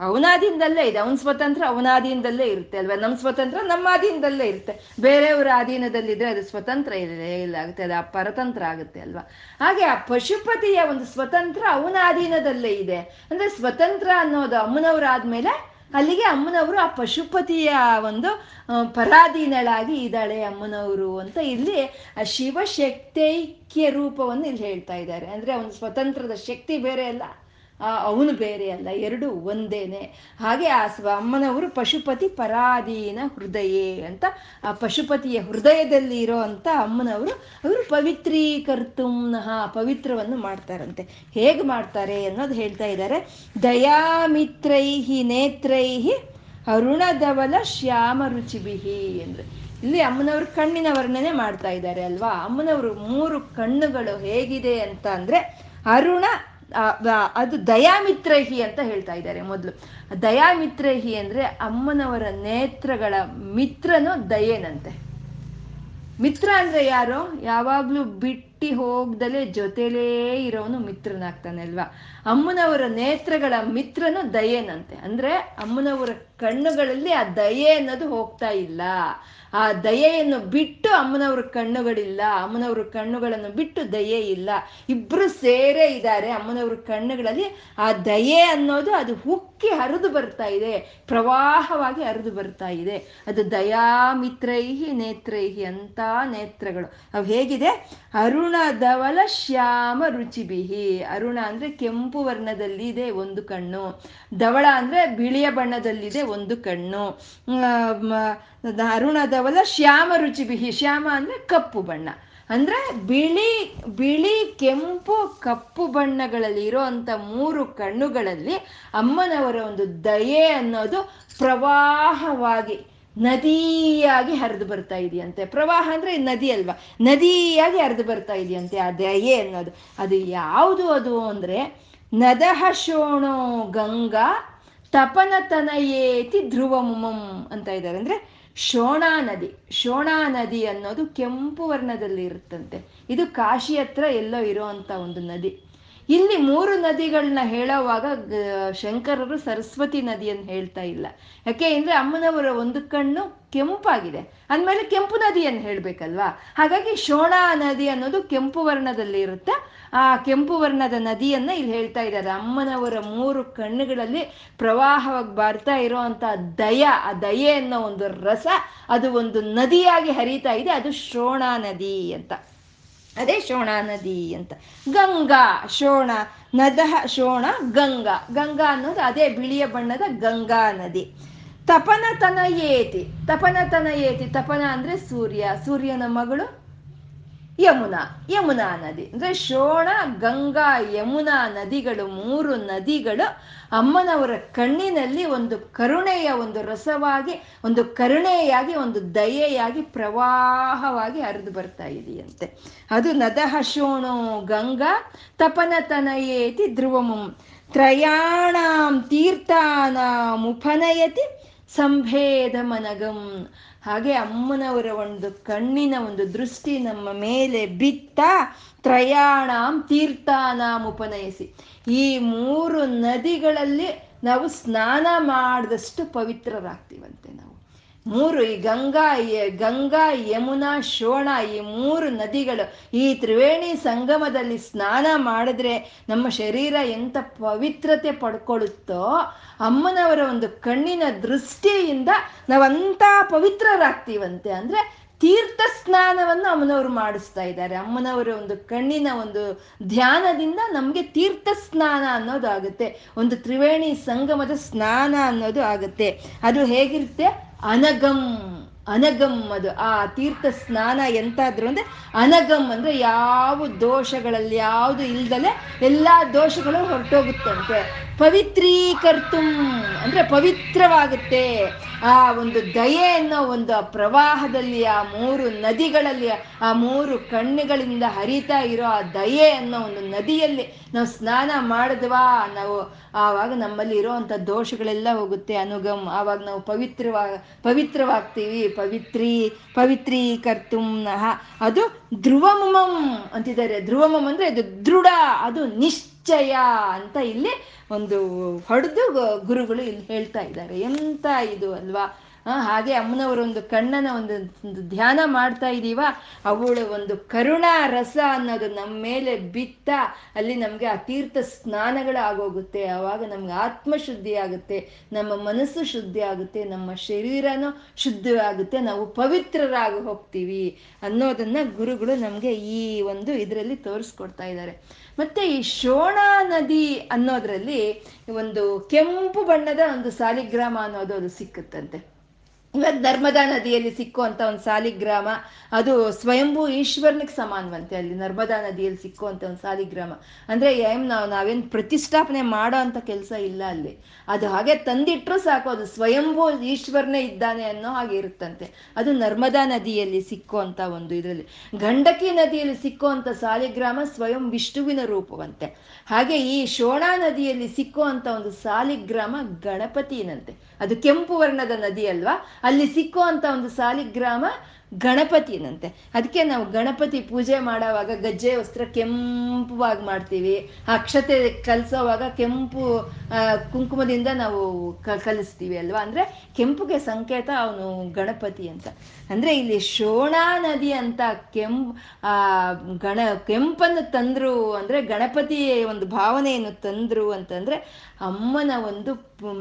ಅವನಾಧೀನದಲ್ಲೇ ಇದೆ. ಅವನ ಸ್ವತಂತ್ರ ಅವನಾಧೀನದಲ್ಲೇ ಇರುತ್ತೆ ಅಲ್ವಾ? ನಮ್ಮ ಸ್ವತಂತ್ರ ನಮ್ಮ ಅಧೀನದಲ್ಲೇ ಇರುತ್ತೆ. ಬೇರೆಯವರ ಅಧೀನದಲ್ಲಿದ್ರೆ ಅದು ಸ್ವತಂತ್ರ ಇದೆ ಇಲ್ಲ. ಆಗುತ್ತೆ. ಅದು ಪರತಂತ್ರ ಆಗುತ್ತೆ ಅಲ್ವಾ? ಹಾಗೆ ಆ ಪಶುಪತಿಯ ಒಂದು ಸ್ವತಂತ್ರ ಅವನ ಅಧೀನದಲ್ಲೇ ಇದೆ. ಅಂದ್ರೆ ಸ್ವತಂತ್ರ ಅನ್ನೋದು ಅಮ್ಮನವರಾದ್ಮೇಲೆ ಅಲ್ಲಿಗೆ ಅಮ್ಮನವರು ಆ ಪಶುಪತಿಯ ಒಂದು ಪರಾಧೀನಳಾಗಿ ಇದ್ದಾಳೆ ಅಮ್ಮನವರು ಅಂತ ಇಲ್ಲಿ ಆ ಶಿವಶಕ್ತೈಕ್ಯ ರೂಪವನ್ನು ಇಲ್ಲಿ ಹೇಳ್ತಾ ಇದ್ದಾರೆ. ಅಂದ್ರೆ ಅವನ ಸ್ವತಂತ್ರದ ಶಕ್ತಿ ಬೇರೆ ಅಲ್ಲ. ಅವನು ಬೇರೆ ಅಲ್ಲ, ಎರಡು ಒಂದೇನೆ. ಹಾಗೆ ಆ ಅಮ್ಮನವರು ಪಶುಪತಿ ಪರಾಧೀನ ಹೃದಯೇ ಅಂತ, ಆ ಪಶುಪತಿಯ ಹೃದಯದಲ್ಲಿ ಇರೋ ಅಂತ ಅಮ್ಮನವರು, ಅವರು ಪವಿತ್ರೀಕರ್ತುಮ್ನಃ ಪವಿತ್ರವನ್ನು ಮಾಡ್ತಾರಂತೆ. ಹೇಗೆ ಮಾಡ್ತಾರೆ ಅನ್ನೋದು ಹೇಳ್ತಾ ಇದ್ದಾರೆ. ದಯಾಮಿತ್ರೈಹಿ ನೇತ್ರೈಹಿ ಅರುಣಧವಲ ಶ್ಯಾಮ ರುಚಿಬಿಹಿ ಅಂದ್ರೆ ಇಲ್ಲಿ ಅಮ್ಮನವರು ಕಣ್ಣಿನ ವರ್ಣನೆ ಮಾಡ್ತಾ ಇದ್ದಾರೆ ಅಲ್ವಾ? ಅಮ್ಮನವರು ಮೂರು ಕಣ್ಣುಗಳು ಹೇಗಿದೆ ಅಂತ ಅಂದ್ರೆ ಅರುಣ ಅದು ದಯಾಮಿತ್ರಹಿ ಅಂತ ಹೇಳ್ತಾ ಇದ್ದಾರೆ ಮೊದಲು. ದಯಾಮಿತ್ರಹಿ ಅಂದ್ರೆ ಅಮ್ಮನವರ ನೇತ್ರಗಳ ಮಿತ್ರನು ದಯೇನಂತೆ. ಮಿತ್ರ ಅಂದ್ರೆ ಯಾರು? ಯಾವಾಗ್ಲೂ ಬಿಟ್ಟಿ ಹೋಗ್ದಲೆ ಜೊತೆಲೇ ಇರೋನು ಮಿತ್ರನಾಗ್ತಾನೆ ಅಲ್ವಾ? ಅಮ್ಮನವರ ನೇತ್ರಗಳ ಮಿತ್ರನು ದಯೇನಂತೆ. ಅಂದ್ರೆ ಅಮ್ಮನವರ ಕಣ್ಣುಗಳಲ್ಲಿ ಆ ದಯೆ ಅನ್ನೋದು ಹೋಗ್ತಾ ಇಲ್ಲ. ಆ ದಯೆಯನ್ನು ಬಿಟ್ಟು ಅಮ್ಮನವ್ರ ಕಣ್ಣುಗಳಿಲ್ಲ, ಅಮ್ಮನವ್ರ ಕಣ್ಣುಗಳನ್ನು ಬಿಟ್ಟು ದಯೆ ಇಲ್ಲ. ಇಬ್ರು ಸೇರೇ ಇದ್ದಾರೆ ಅಮ್ಮನವ್ರ ಕಣ್ಣುಗಳಲ್ಲಿ. ಆ ದಯೆ ಅನ್ನೋದು ಅದು ಹುಕ್ಕಿ ಹರಿದು ಬರ್ತಾ ಇದೆ, ಪ್ರವಾಹವಾಗಿ ಹರಿದು ಬರ್ತಾ ಇದೆ. ಅದು ದಯಾಮಿತ್ರೈಹಿ ನೇತ್ರೈಹಿ ಅಂತ ನೇತ್ರಗಳು. ಅವು ಹೇಗಿದೆ? ಅರುಣ ಧವಲ ಶ್ಯಾಮ ರುಚಿಬಿಹಿ. ಅರುಣ ಅಂದ್ರೆ ಕೆಂಪು ವರ್ಣದಲ್ಲಿ ಇದೆ ಒಂದು ಕಣ್ಣು. ಧವಳ ಅಂದ್ರೆ ಬಿಳಿಯ ಬಣ್ಣದಲ್ಲಿದೆ ಒಂದು ಕಣ್ಣು. ಅರುಣ ಶ್ಯಾಮ ರುಚಿ ಬಿಹಿ ಶ್ಯಾಮ ಅಂದ್ರೆ ಕಪ್ಪು ಬಣ್ಣ. ಅಂದ್ರೆ ಬಿಳಿ ಬಿಳಿ ಕೆಂಪು ಕಪ್ಪು ಬಣ್ಣಗಳಲ್ಲಿ ಇರೋಂಥ ಮೂರು ಕಣ್ಣುಗಳಲ್ಲಿ ಅಮ್ಮನವರ ಒಂದು ದಯೆ ಅನ್ನೋದು ಪ್ರವಾಹವಾಗಿ, ನದಿಯಾಗಿ ಹರಿದು ಬರ್ತಾ ಇದೆಯಂತೆ. ಪ್ರವಾಹ ಅಂದ್ರೆ ನದಿ ಅಲ್ವಾ? ನದಿಯಾಗಿ ಹರಿದು ಬರ್ತಾ ಇದೆಯಂತೆ ಆ ದಯೆ ಅನ್ನೋದು. ಅದು ಯಾವುದು ಅದು ಅಂದ್ರೆ, ನದಹ ಶೋಣೋ ಗಂಗಾ ತಪನತನಯೇತಿ ಧ್ರುವಮುಮಂ ಅಂತ ಇದ್ದಾರೆ. ಅಂದ್ರೆ ಶೋಣಾ ನದಿ. ಶೋಣಾ ನದಿ ಅನ್ನೋದು ಕೆಂಪು ವರ್ಣದಲ್ಲಿ ಇರುತ್ತಂತೆ. ಇದು ಕಾಶಿ ಹತ್ರ ಎಲ್ಲೋ ಇರೋವಂಥ ಒಂದು ನದಿ. ಇಲ್ಲಿ ಮೂರು ನದಿಗಳನ್ನ ಹೇಳೋವಾಗ ಶಂಕರರು ಸರಸ್ವತಿ ನದಿಯನ್ನು ಹೇಳ್ತಾ ಇಲ್ಲ. ಯಾಕೆ ಅಂದ್ರೆ ಅಮ್ಮನವರ ಒಂದು ಕಣ್ಣು ಕೆಂಪಾಗಿದೆ. ಅಂದಮೇಲೆ ಕೆಂಪು ನದಿಯನ್ನು ಹೇಳ್ಬೇಕಲ್ವಾ? ಹಾಗಾಗಿ ಶೋಣಾ ನದಿ ಅನ್ನೋದು ಕೆಂಪು ವರ್ಣದಲ್ಲಿ ಇರುತ್ತೆ. ಆ ಕೆಂಪು ವರ್ಣದ ನದಿಯನ್ನ ಇಲ್ಲಿ ಹೇಳ್ತಾ ಇದ್ದಾರೆ. ಅಮ್ಮನವರ ಮೂರು ಕಣ್ಣುಗಳಲ್ಲಿ ಪ್ರವಾಹವಾಗಿ ಬರ್ತಾ ಇರೋವಂಥ ದಯ, ಆ ದಯೆ ಅನ್ನೋ ಒಂದು ರಸ ಅದು ಒಂದು ನದಿಯಾಗಿ ಹರಿತಾ ಇದೆ. ಅದು ಶೋಣಾ ನದಿ ಅಂತ. ಅದೇ ಶೋಣಾ ನದಿ ಅಂತ. ಗಂಗಾ, ಶೋಣ, ನದಹ, ಶೋಣ, ಗಂಗಾ. ಗಂಗಾ ಅನ್ನೋದು ಅದೇ ಬಿಳಿಯ ಬಣ್ಣದ ಗಂಗಾ ನದಿ. ತಪನತನ ಏತಿ ತಪನತನ ಏತಿ ತಪನ ಅಂದ್ರೆ ಸೂರ್ಯ. ಸೂರ್ಯನ ಮಗಳು ಯಮುನಾ ಯಮುನಾ ನದಿ. ಅಂದ್ರೆ ಶೋಣ, ಗಂಗಾ, ಯಮುನಾ ನದಿಗಳು, ಮೂರು ನದಿಗಳು ಅಮ್ಮನವರ ಕಣ್ಣಿನಲ್ಲಿ ಒಂದು ಕರುಣೆಯ ಒಂದು ರಸವಾಗಿ, ಒಂದು ಕರುಣೆಯಾಗಿ, ಒಂದು ದಯೆಯಾಗಿ, ಪ್ರವಾಹವಾಗಿ ಹರಿದು ಬರ್ತಾ ಇದೆಯಂತೆ. ಅದು ನದಹ ಶೋಣೋ ಗಂಗಾ ತಪನ ತನಯೇತಿ ಧ್ರುವಮಂ. ತ್ರಯಾಣಾಂ ತೀರ್ಥಾನಾಮುಪನಯತಿ ಸಂಭೇದ ಮನಗಂ ಹಾಗೆ ಅಮ್ಮನವರ ಒಂದು ಕಣ್ಣಿನ ಒಂದು ದೃಷ್ಟಿ ನಮ್ಮ ಮೇಲೆ ಬಿತ್ತ ತ್ರಯಾಣಾಂ ತೀರ್ಥಾನಾಂ ಉಪನಯಿಸಿ. ಈ ಮೂರು ನದಿಗಳಲ್ಲಿ ನಾವು ಸ್ನಾನ ಮಾಡಿದಷ್ಟು ಪವಿತ್ರರಾಗ್ತೀವಂತೆ ನಾವು. ಮೂರು ಈ ಗಂಗಾ ಗಂಗಾ ಯಮುನಾ, ಶೋಣ, ಈ ಮೂರು ನದಿಗಳು ಈ ತ್ರಿವೇಣಿ ಸಂಗಮದಲ್ಲಿ ಸ್ನಾನ ಮಾಡಿದ್ರೆ ನಮ್ಮ ಶರೀರ ಎಂತ ಪವಿತ್ರತೆ ಪಡ್ಕೊಳ್ಳುತ್ತೋ ಅಮ್ಮನವರ ಒಂದು ಕಣ್ಣಿನ ದೃಷ್ಟಿಯಿಂದ ನಾವಂತ ಪವಿತ್ರರಾಗ್ತೀವಂತೆ. ಅಂದ್ರೆ ತೀರ್ಥ ಸ್ನಾನವನ್ನು ಅಮ್ಮನವರು ಮಾಡಿಸ್ತಾ ಇದ್ದಾರೆ. ಅಮ್ಮನವರ ಒಂದು ಕಣ್ಣಿನ ಒಂದು ಧ್ಯಾನದಿಂದ ನಮಗೆ ತೀರ್ಥ ಸ್ನಾನ ಅನ್ನೋದು ಆಗುತ್ತೆ. ಒಂದು ತ್ರಿವೇಣಿ ಸಂಗಮದ ಸ್ನಾನ ಅನ್ನೋದು ಆಗುತ್ತೆ. ಅದು ಹೇಗಿರುತ್ತೆ? ಅನಗಂ ಅನಗಂ ಅದು. ಆ ತೀರ್ಥ ಸ್ನಾನ ಎಂತಾದ್ರು ಅಂದ್ರೆ ಅನಗಂ ಅಂದ್ರೆ ಯಾವ ದೋಷಗಳಲ್ಲಿ, ಯಾವುದು ಇಲ್ದಲೆ ಎಲ್ಲಾ ದೋಷಗಳು ಹೊರಟೋಗುತ್ತಂತೆ. ಪವಿತ್ರೀಕರ್ತುಂ ಅಂದ್ರೆ ಪವಿತ್ರವಾಗುತ್ತೆ. ಆ ಒಂದು ದಯೆ ಅನ್ನೋ ಒಂದು ಪ್ರವಾಹದಲ್ಲಿ, ಆ ಮೂರು ನದಿಗಳಲ್ಲಿ, ಆ ಮೂರು ಕಣ್ಣುಗಳಿಂದ ಹರಿತಾ ಇರೋ ಆ ದಯೆ ಅನ್ನೋ ಒಂದು ನದಿಯಲ್ಲಿ ನಾವು ಸ್ನಾನ ಮಾಡಿದ್ವಾ? ನಾವು ಆವಾಗ ನಮ್ಮಲ್ಲಿ ಇರೋವಂಥ ದೋಷಗಳೆಲ್ಲ ಹೋಗುತ್ತೆ, ಅನುಗಮ್. ಆವಾಗ ನಾವು ಪವಿತ್ರವಾ, ಪವಿತ್ರವಾಗ್ತೀವಿ. ಪವಿತ್ರಿ ಪವಿತ್ರೀಕರ್ತುಂನಃ ಅದು ಧ್ರುವಮಂ ಅಂತಿದ್ದಾರೆ. ಧ್ರುವಮಂ ಅಂದ್ರೆ ಇದು ದೃಢ, ಅದು ನಿಶ್ಚಯ ಅಂತ ಇಲ್ಲಿ ಒಂದು ಹೊಡೆದು ಗುರುಗಳು ಇಲ್ಲಿ ಹೇಳ್ತಾ ಇದ್ದಾರೆ. ಎಂತ ಇದು ಅಲ್ವಾ? ಹಾಗೆ ಅಮ್ಮನವರ ಒಂದು ಕಣ್ಣನ ಒಂದು ಧ್ಯಾನ ಮಾಡ್ತಾ ಇದೀವ. ಅವಳ ಒಂದು ಕರುಣಾ ರಸ ಅನ್ನೋದು ನಮ್ಮ ಮೇಲೆ ಬಿತ್ತ ಅಲ್ಲಿ ನಮಗೆ ಆ ತೀರ್ಥ ಸ್ನಾನಗಳು ಆಗೋಗುತ್ತೆ ಆವಾಗ ನಮ್ಗೆ ಆತ್ಮಶುದ್ಧಿ ಆಗುತ್ತೆ. ನಮ್ಮ ಮನಸ್ಸು ಶುದ್ಧಿ ಆಗುತ್ತೆ. ನಮ್ಮ ಶರೀರನೂ ಶುದ್ಧಿ ಆಗುತ್ತೆ ನಾವು ಪವಿತ್ರರಾಗಿ ಹೋಗ್ತೀವಿ ಅನ್ನೋದನ್ನ ಗುರುಗಳು ನಮಗೆ ಈ ಒಂದು ಇದರಲ್ಲಿ ತೋರಿಸ್ಕೊಡ್ತಾ ಇದ್ದಾರೆ. ಮತ್ತೆ ಈ ಶೋಣಾ ನದಿ ಅನ್ನೋದ್ರಲ್ಲಿ ಒಂದು ಕೆಂಪು ಬಣ್ಣದ ಒಂದು ಸಾಲಿಗ್ರಾಮ ಅನ್ನೋದು ಅದು ಸಿಕ್ಕುತ್ತಂತೆ. ಇವಾಗ ನರ್ಮದಾ ನದಿಯಲ್ಲಿ ಸಿಕ್ಕುವಂತ ಒಂದು ಸಾಲಿಗ್ರಾಮ. ಅದು ಸ್ವಯಂಭೂ ಈಶ್ವರನಿಗೆ ಸಮಾನವಂತೆ. ಅಲ್ಲಿ ನರ್ಮದಾ ನದಿಯಲ್ಲಿ ಸಿಕ್ಕುವಂತ ಒಂದು ಸಾಲಿಗ್ರಾಮ. ಅಂದ್ರೆ ಏನ್ ನಾವು, ನಾವೇನ್ ಪ್ರತಿಷ್ಠಾಪನೆ ಮಾಡೋ ಅಂತ ಕೆಲಸ ಇಲ್ಲ ಅಲ್ಲಿ. ಅದು ಹಾಗೆ ತಂದಿಟ್ರು ಸಾಕು. ಅದು ಸ್ವಯಂಭೂ ಈಶ್ವರನೇ ಇದ್ದಾನೆ ಅನ್ನೋ ಹಾಗೆ ಇರುತ್ತಂತೆ. ಅದು ನರ್ಮದಾ ನದಿಯಲ್ಲಿ ಸಿಕ್ಕುವಂತ ಒಂದು ಇದರಲ್ಲಿ. ಗಂಡಕಿ ನದಿಯಲ್ಲಿ ಸಿಕ್ಕುವಂತ ಸಾಲಿಗ್ರಾಮ ಸ್ವಯಂ ವಿಷ್ಣುವಿನ ರೂಪವಂತೆ. ಹಾಗೆ ಈ ಶೋಣಾ ನದಿಯಲ್ಲಿ ಸಿಕ್ಕುವಂತ ಒಂದು ಸಾಲಿಗ್ರಾಮ ಗಣಪತಿನಂತೆ. ಅದು ಕೆಂಪು ವರ್ಣದ ನದಿ ಅಲ್ವಾ? ಅಲ್ಲಿ ಸಿಕ್ಕುವಂತ ಒಂದು ಸಾಲಿಗ್ರಾಮ ಗಣಪತಿನಂತೆ. ಅದಕ್ಕೆ ನಾವು ಗಣಪತಿ ಪೂಜೆ ಮಾಡೋವಾಗ ಗಜ್ಜೆ ವಸ್ತ್ರ ಕೆಂಪುವಾಗಿ ಮಾಡ್ತೀವಿ. ಅಕ್ಷತೆ ಕಲಿಸೋವಾಗ ಕೆಂಪು ಕುಂಕುಮದಿಂದ ನಾವು ಕ, ಕಲಿಸ್ತೀವಿ ಅಲ್ವಾ? ಅಂದ್ರೆ ಕೆಂಪುಗೆ ಸಂಕೇತ ಅವನು ಗಣಪತಿ ಅಂತ. ಅಂದ್ರೆ ಇಲ್ಲಿ ಶೋಣಾ ನದಿ ಅಂತ ಕೆಂಪ್ ಗಣ, ಕೆಂಪನ್ನು ತಂದ್ರು ಅಂದ್ರೆ ಗಣಪತಿ ಒಂದು ಭಾವನೆಯನ್ನು ತಂದ್ರು ಅಂತಂದ್ರೆ ಅಮ್ಮನ ಒಂದು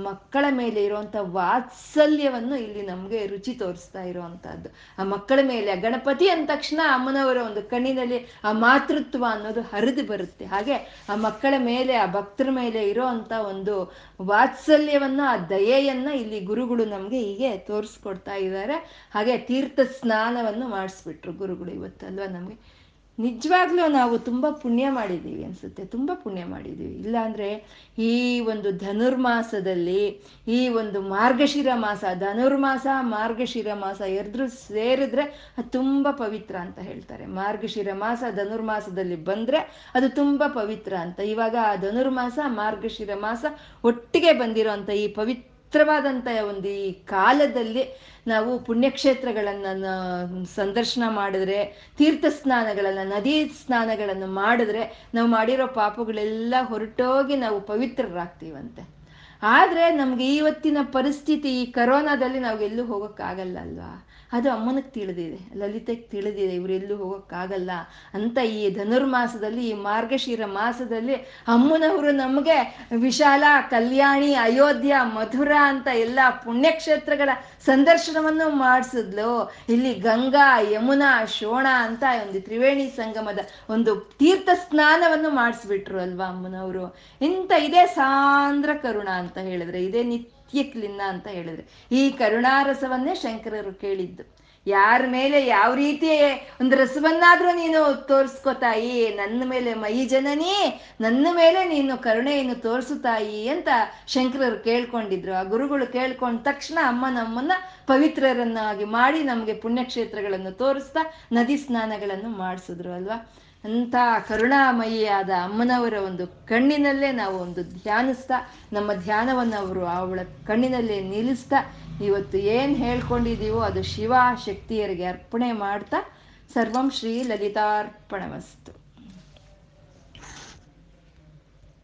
ಮಕ್ಕಳ ಮೇಲೆ ಇರುವಂತ ವಾತ್ಸಲ್ಯವನ್ನು ಇಲ್ಲಿ ನಮ್ಗೆ ರುಚಿ ತೋರಿಸ್ತಾ ಇರುವಂಥದ್ದು ಆ ಮಕ್ಕಳ ಮೇಲೆ, ಗಣಪತಿ ಅಂದ ತಕ್ಷಣ ಅಮ್ಮನವರ ಒಂದು ಕಣ್ಣಿನಲ್ಲಿ ಆ ಮಾತೃತ್ವ ಅನ್ನೋದು ಹರಿದು ಬರುತ್ತೆ. ಹಾಗೆ ಆ ಮಕ್ಕಳ ಮೇಲೆ, ಆ ಭಕ್ತರ ಮೇಲೆ ಇರೋ ಒಂದು ವಾತ್ಸಲ್ಯವನ್ನ, ಆ ದಯೆಯನ್ನ ಇಲ್ಲಿ ಗುರುಗಳು ನಮ್ಗೆ ಹೀಗೆ ತೋರಿಸ್ಕೊಡ್ತಾ ಇದ್ದಾರೆ. ಹಾಗೆ ತೀರ್ಥ ಸ್ನಾನವನ್ನು ಮಾಡಿಸ್ಬಿಟ್ರು ಗುರುಗಳು ಇವತ್ತು ಅಲ್ವಾ ನಮ್ಗೆ? ನಿಜವಾಗ್ಲೂ ನಾವು ತುಂಬ ಪುಣ್ಯ ಮಾಡಿದ್ದೀವಿ ಅನ್ಸುತ್ತೆ, ತುಂಬ ಪುಣ್ಯ ಮಾಡಿದ್ದೀವಿ. ಇಲ್ಲಾಂದರೆ ಈ ಒಂದು ಧನುರ್ಮಾಸದಲ್ಲಿ ಈ ಒಂದು ಮಾರ್ಗಶಿರ ಮಾಸ, ಧನುರ್ಮಾಸ, ಮಾರ್ಗಶಿರ ಮಾಸ ಎರಡರೂ ಸೇರಿದ್ರೆ ಅದು ತುಂಬ ಪವಿತ್ರ ಅಂತ ಹೇಳ್ತಾರೆ. ಮಾರ್ಗಶಿರ ಮಾಸ, ಧನುರ್ಮಾಸದಲ್ಲಿ ಬಂದರೆ ಅದು ತುಂಬ ಪವಿತ್ರ ಅಂತ. ಇವಾಗ ಆ ಧನುರ್ಮಾಸ, ಮಾರ್ಗಶಿರ ಮಾಸ ಒಟ್ಟಿಗೆ ಬಂದಿರೋ ಈ ಪವಿತ್ರವಾದಂಥ ಒಂದು ಈ ಕಾಲದಲ್ಲಿ ನಾವು ಪುಣ್ಯಕ್ಷೇತ್ರಗಳನ್ನು ಸಂದರ್ಶನ ಮಾಡಿದ್ರೆ ತೀರ್ಥ ಸ್ನಾನಗಳನ್ನು ನದಿ ಸ್ನಾನಗಳನ್ನು ಮಾಡಿದ್ರೆ, ನಾವು ಮಾಡಿರೋ ಪಾಪಗಳೆಲ್ಲ ಹೊರಟೋಗಿ ನಾವು ಪವಿತ್ರರಾಗ್ತೀವಂತೆ. ಆದರೆ ನಮ್ಗೆ ಇವತ್ತಿನ ಪರಿಸ್ಥಿತಿ ಈ ಕರೋನಾದಲ್ಲಿ ನಾವು ಎಲ್ಲೂ ಹೋಗೋಕ್ಕಾಗಲ್ಲ ಅಲ್ವಾ? ಅದು ಅಮ್ಮನಿಗೆ ತಿಳಿದಿದೆ, ಲಲಿತೆಗೆ ತಿಳಿದಿದೆ, ಇವರೆಲ್ಲೂ ಹೋಗೋಕ್ಕಾಗಲ್ಲ ಅಂತ ಈ ಧನುರ್ಮಾಸದಲ್ಲಿ, ಈ ಮಾರ್ಗಶಿರ ಮಾಸದಲ್ಲಿ ಅಮ್ಮನವರು ನಮಗೆ ವಿಶಾಲ ಕಲ್ಯಾಣಿ, ಅಯೋಧ್ಯ ಮಧುರ ಅಂತ ಎಲ್ಲ ಪುಣ್ಯಕ್ಷೇತ್ರಗಳ ಸಂದರ್ಶನವನ್ನು ಮಾಡಿಸಿದ್ಲು. ಇಲ್ಲಿ ಗಂಗಾ, ಯಮುನಾ, ಶೋಣ ಅಂತ ಒಂದು ತ್ರಿವೇಣಿ ಸಂಗಮದ ಒಂದು ತೀರ್ಥ ಸ್ನಾನವನ್ನು ಮಾಡಿಸ್ಬಿಟ್ರು ಅಲ್ವಾ ಅಮ್ಮನವರು. ಇಂಥ ಇದೇ ಸಾಂದ್ರ ಕರುಣ ಅಂತ ಹೇಳಿದ್ರೆ, ಇದೇ ನಿತ್ಯ ಕ್ಲಿನ್ನ ಅಂತ ಹೇಳಿದ್ರು. ಈ ಕರುಣಾರಸವನ್ನೇ ಶಂಕರರು ಕೇಳಿದ್ದು. ಯಾರ ಮೇಲೆ ಯಾವ ರೀತಿ ಒಂದು ರಸವನ್ನಾದ್ರೂ ನೀನು ತೋರಿಸ್ಕೊತಾಯಿ ನನ್ನ ಮೇಲೆ ಮೈ ಜನನಿ, ನನ್ನ ಮೇಲೆ ನೀನು ಕರುಣೆಯನ್ನು ತೋರಿಸುತ್ತಾಯಿ ಅಂತ ಶಂಕರರು ಕೇಳ್ಕೊಂಡಿದ್ರು. ಆ ಗುರುಗಳು ಕೇಳ್ಕೊಂಡ ತಕ್ಷಣ ಅಮ್ಮ ನಮ್ಮನ್ನ ಪವಿತ್ರರನ್ನಾಗಿ ಮಾಡಿ ನಮಗೆ ಪುಣ್ಯಕ್ಷೇತ್ರಗಳನ್ನು ತೋರಿಸ್ತಾ ನದಿ ಸ್ನಾನಗಳನ್ನು ಮಾಡಿಸಿದ್ರು ಅಲ್ವಾ? ಅಂಥ ಕರುಣಾಮಯಿಯಾದ ಅಮ್ಮನವರ ಒಂದು ಕಣ್ಣಿನಲ್ಲೇ ನಾವು ಒಂದು ಧ್ಯಾನಿಸ್ತಾ, ನಮ್ಮ ಧ್ಯಾನವನ್ನು ಅವರು ಅವಳ ಕಣ್ಣಿನಲ್ಲೇ ನಿಲ್ಲಿಸ್ತಾ, ಇವತ್ತು ಏನು ಹೇಳ್ಕೊಂಡಿದ್ದೀವೋ ಅದು ಶಿವ ಶಕ್ತಿಯರಿಗೆ ಅರ್ಪಣೆ ಮಾಡ್ತಾ, ಸರ್ವಂ ಶ್ರೀ ಲಲಿತಾರ್ಪಣಮಸ್ತು.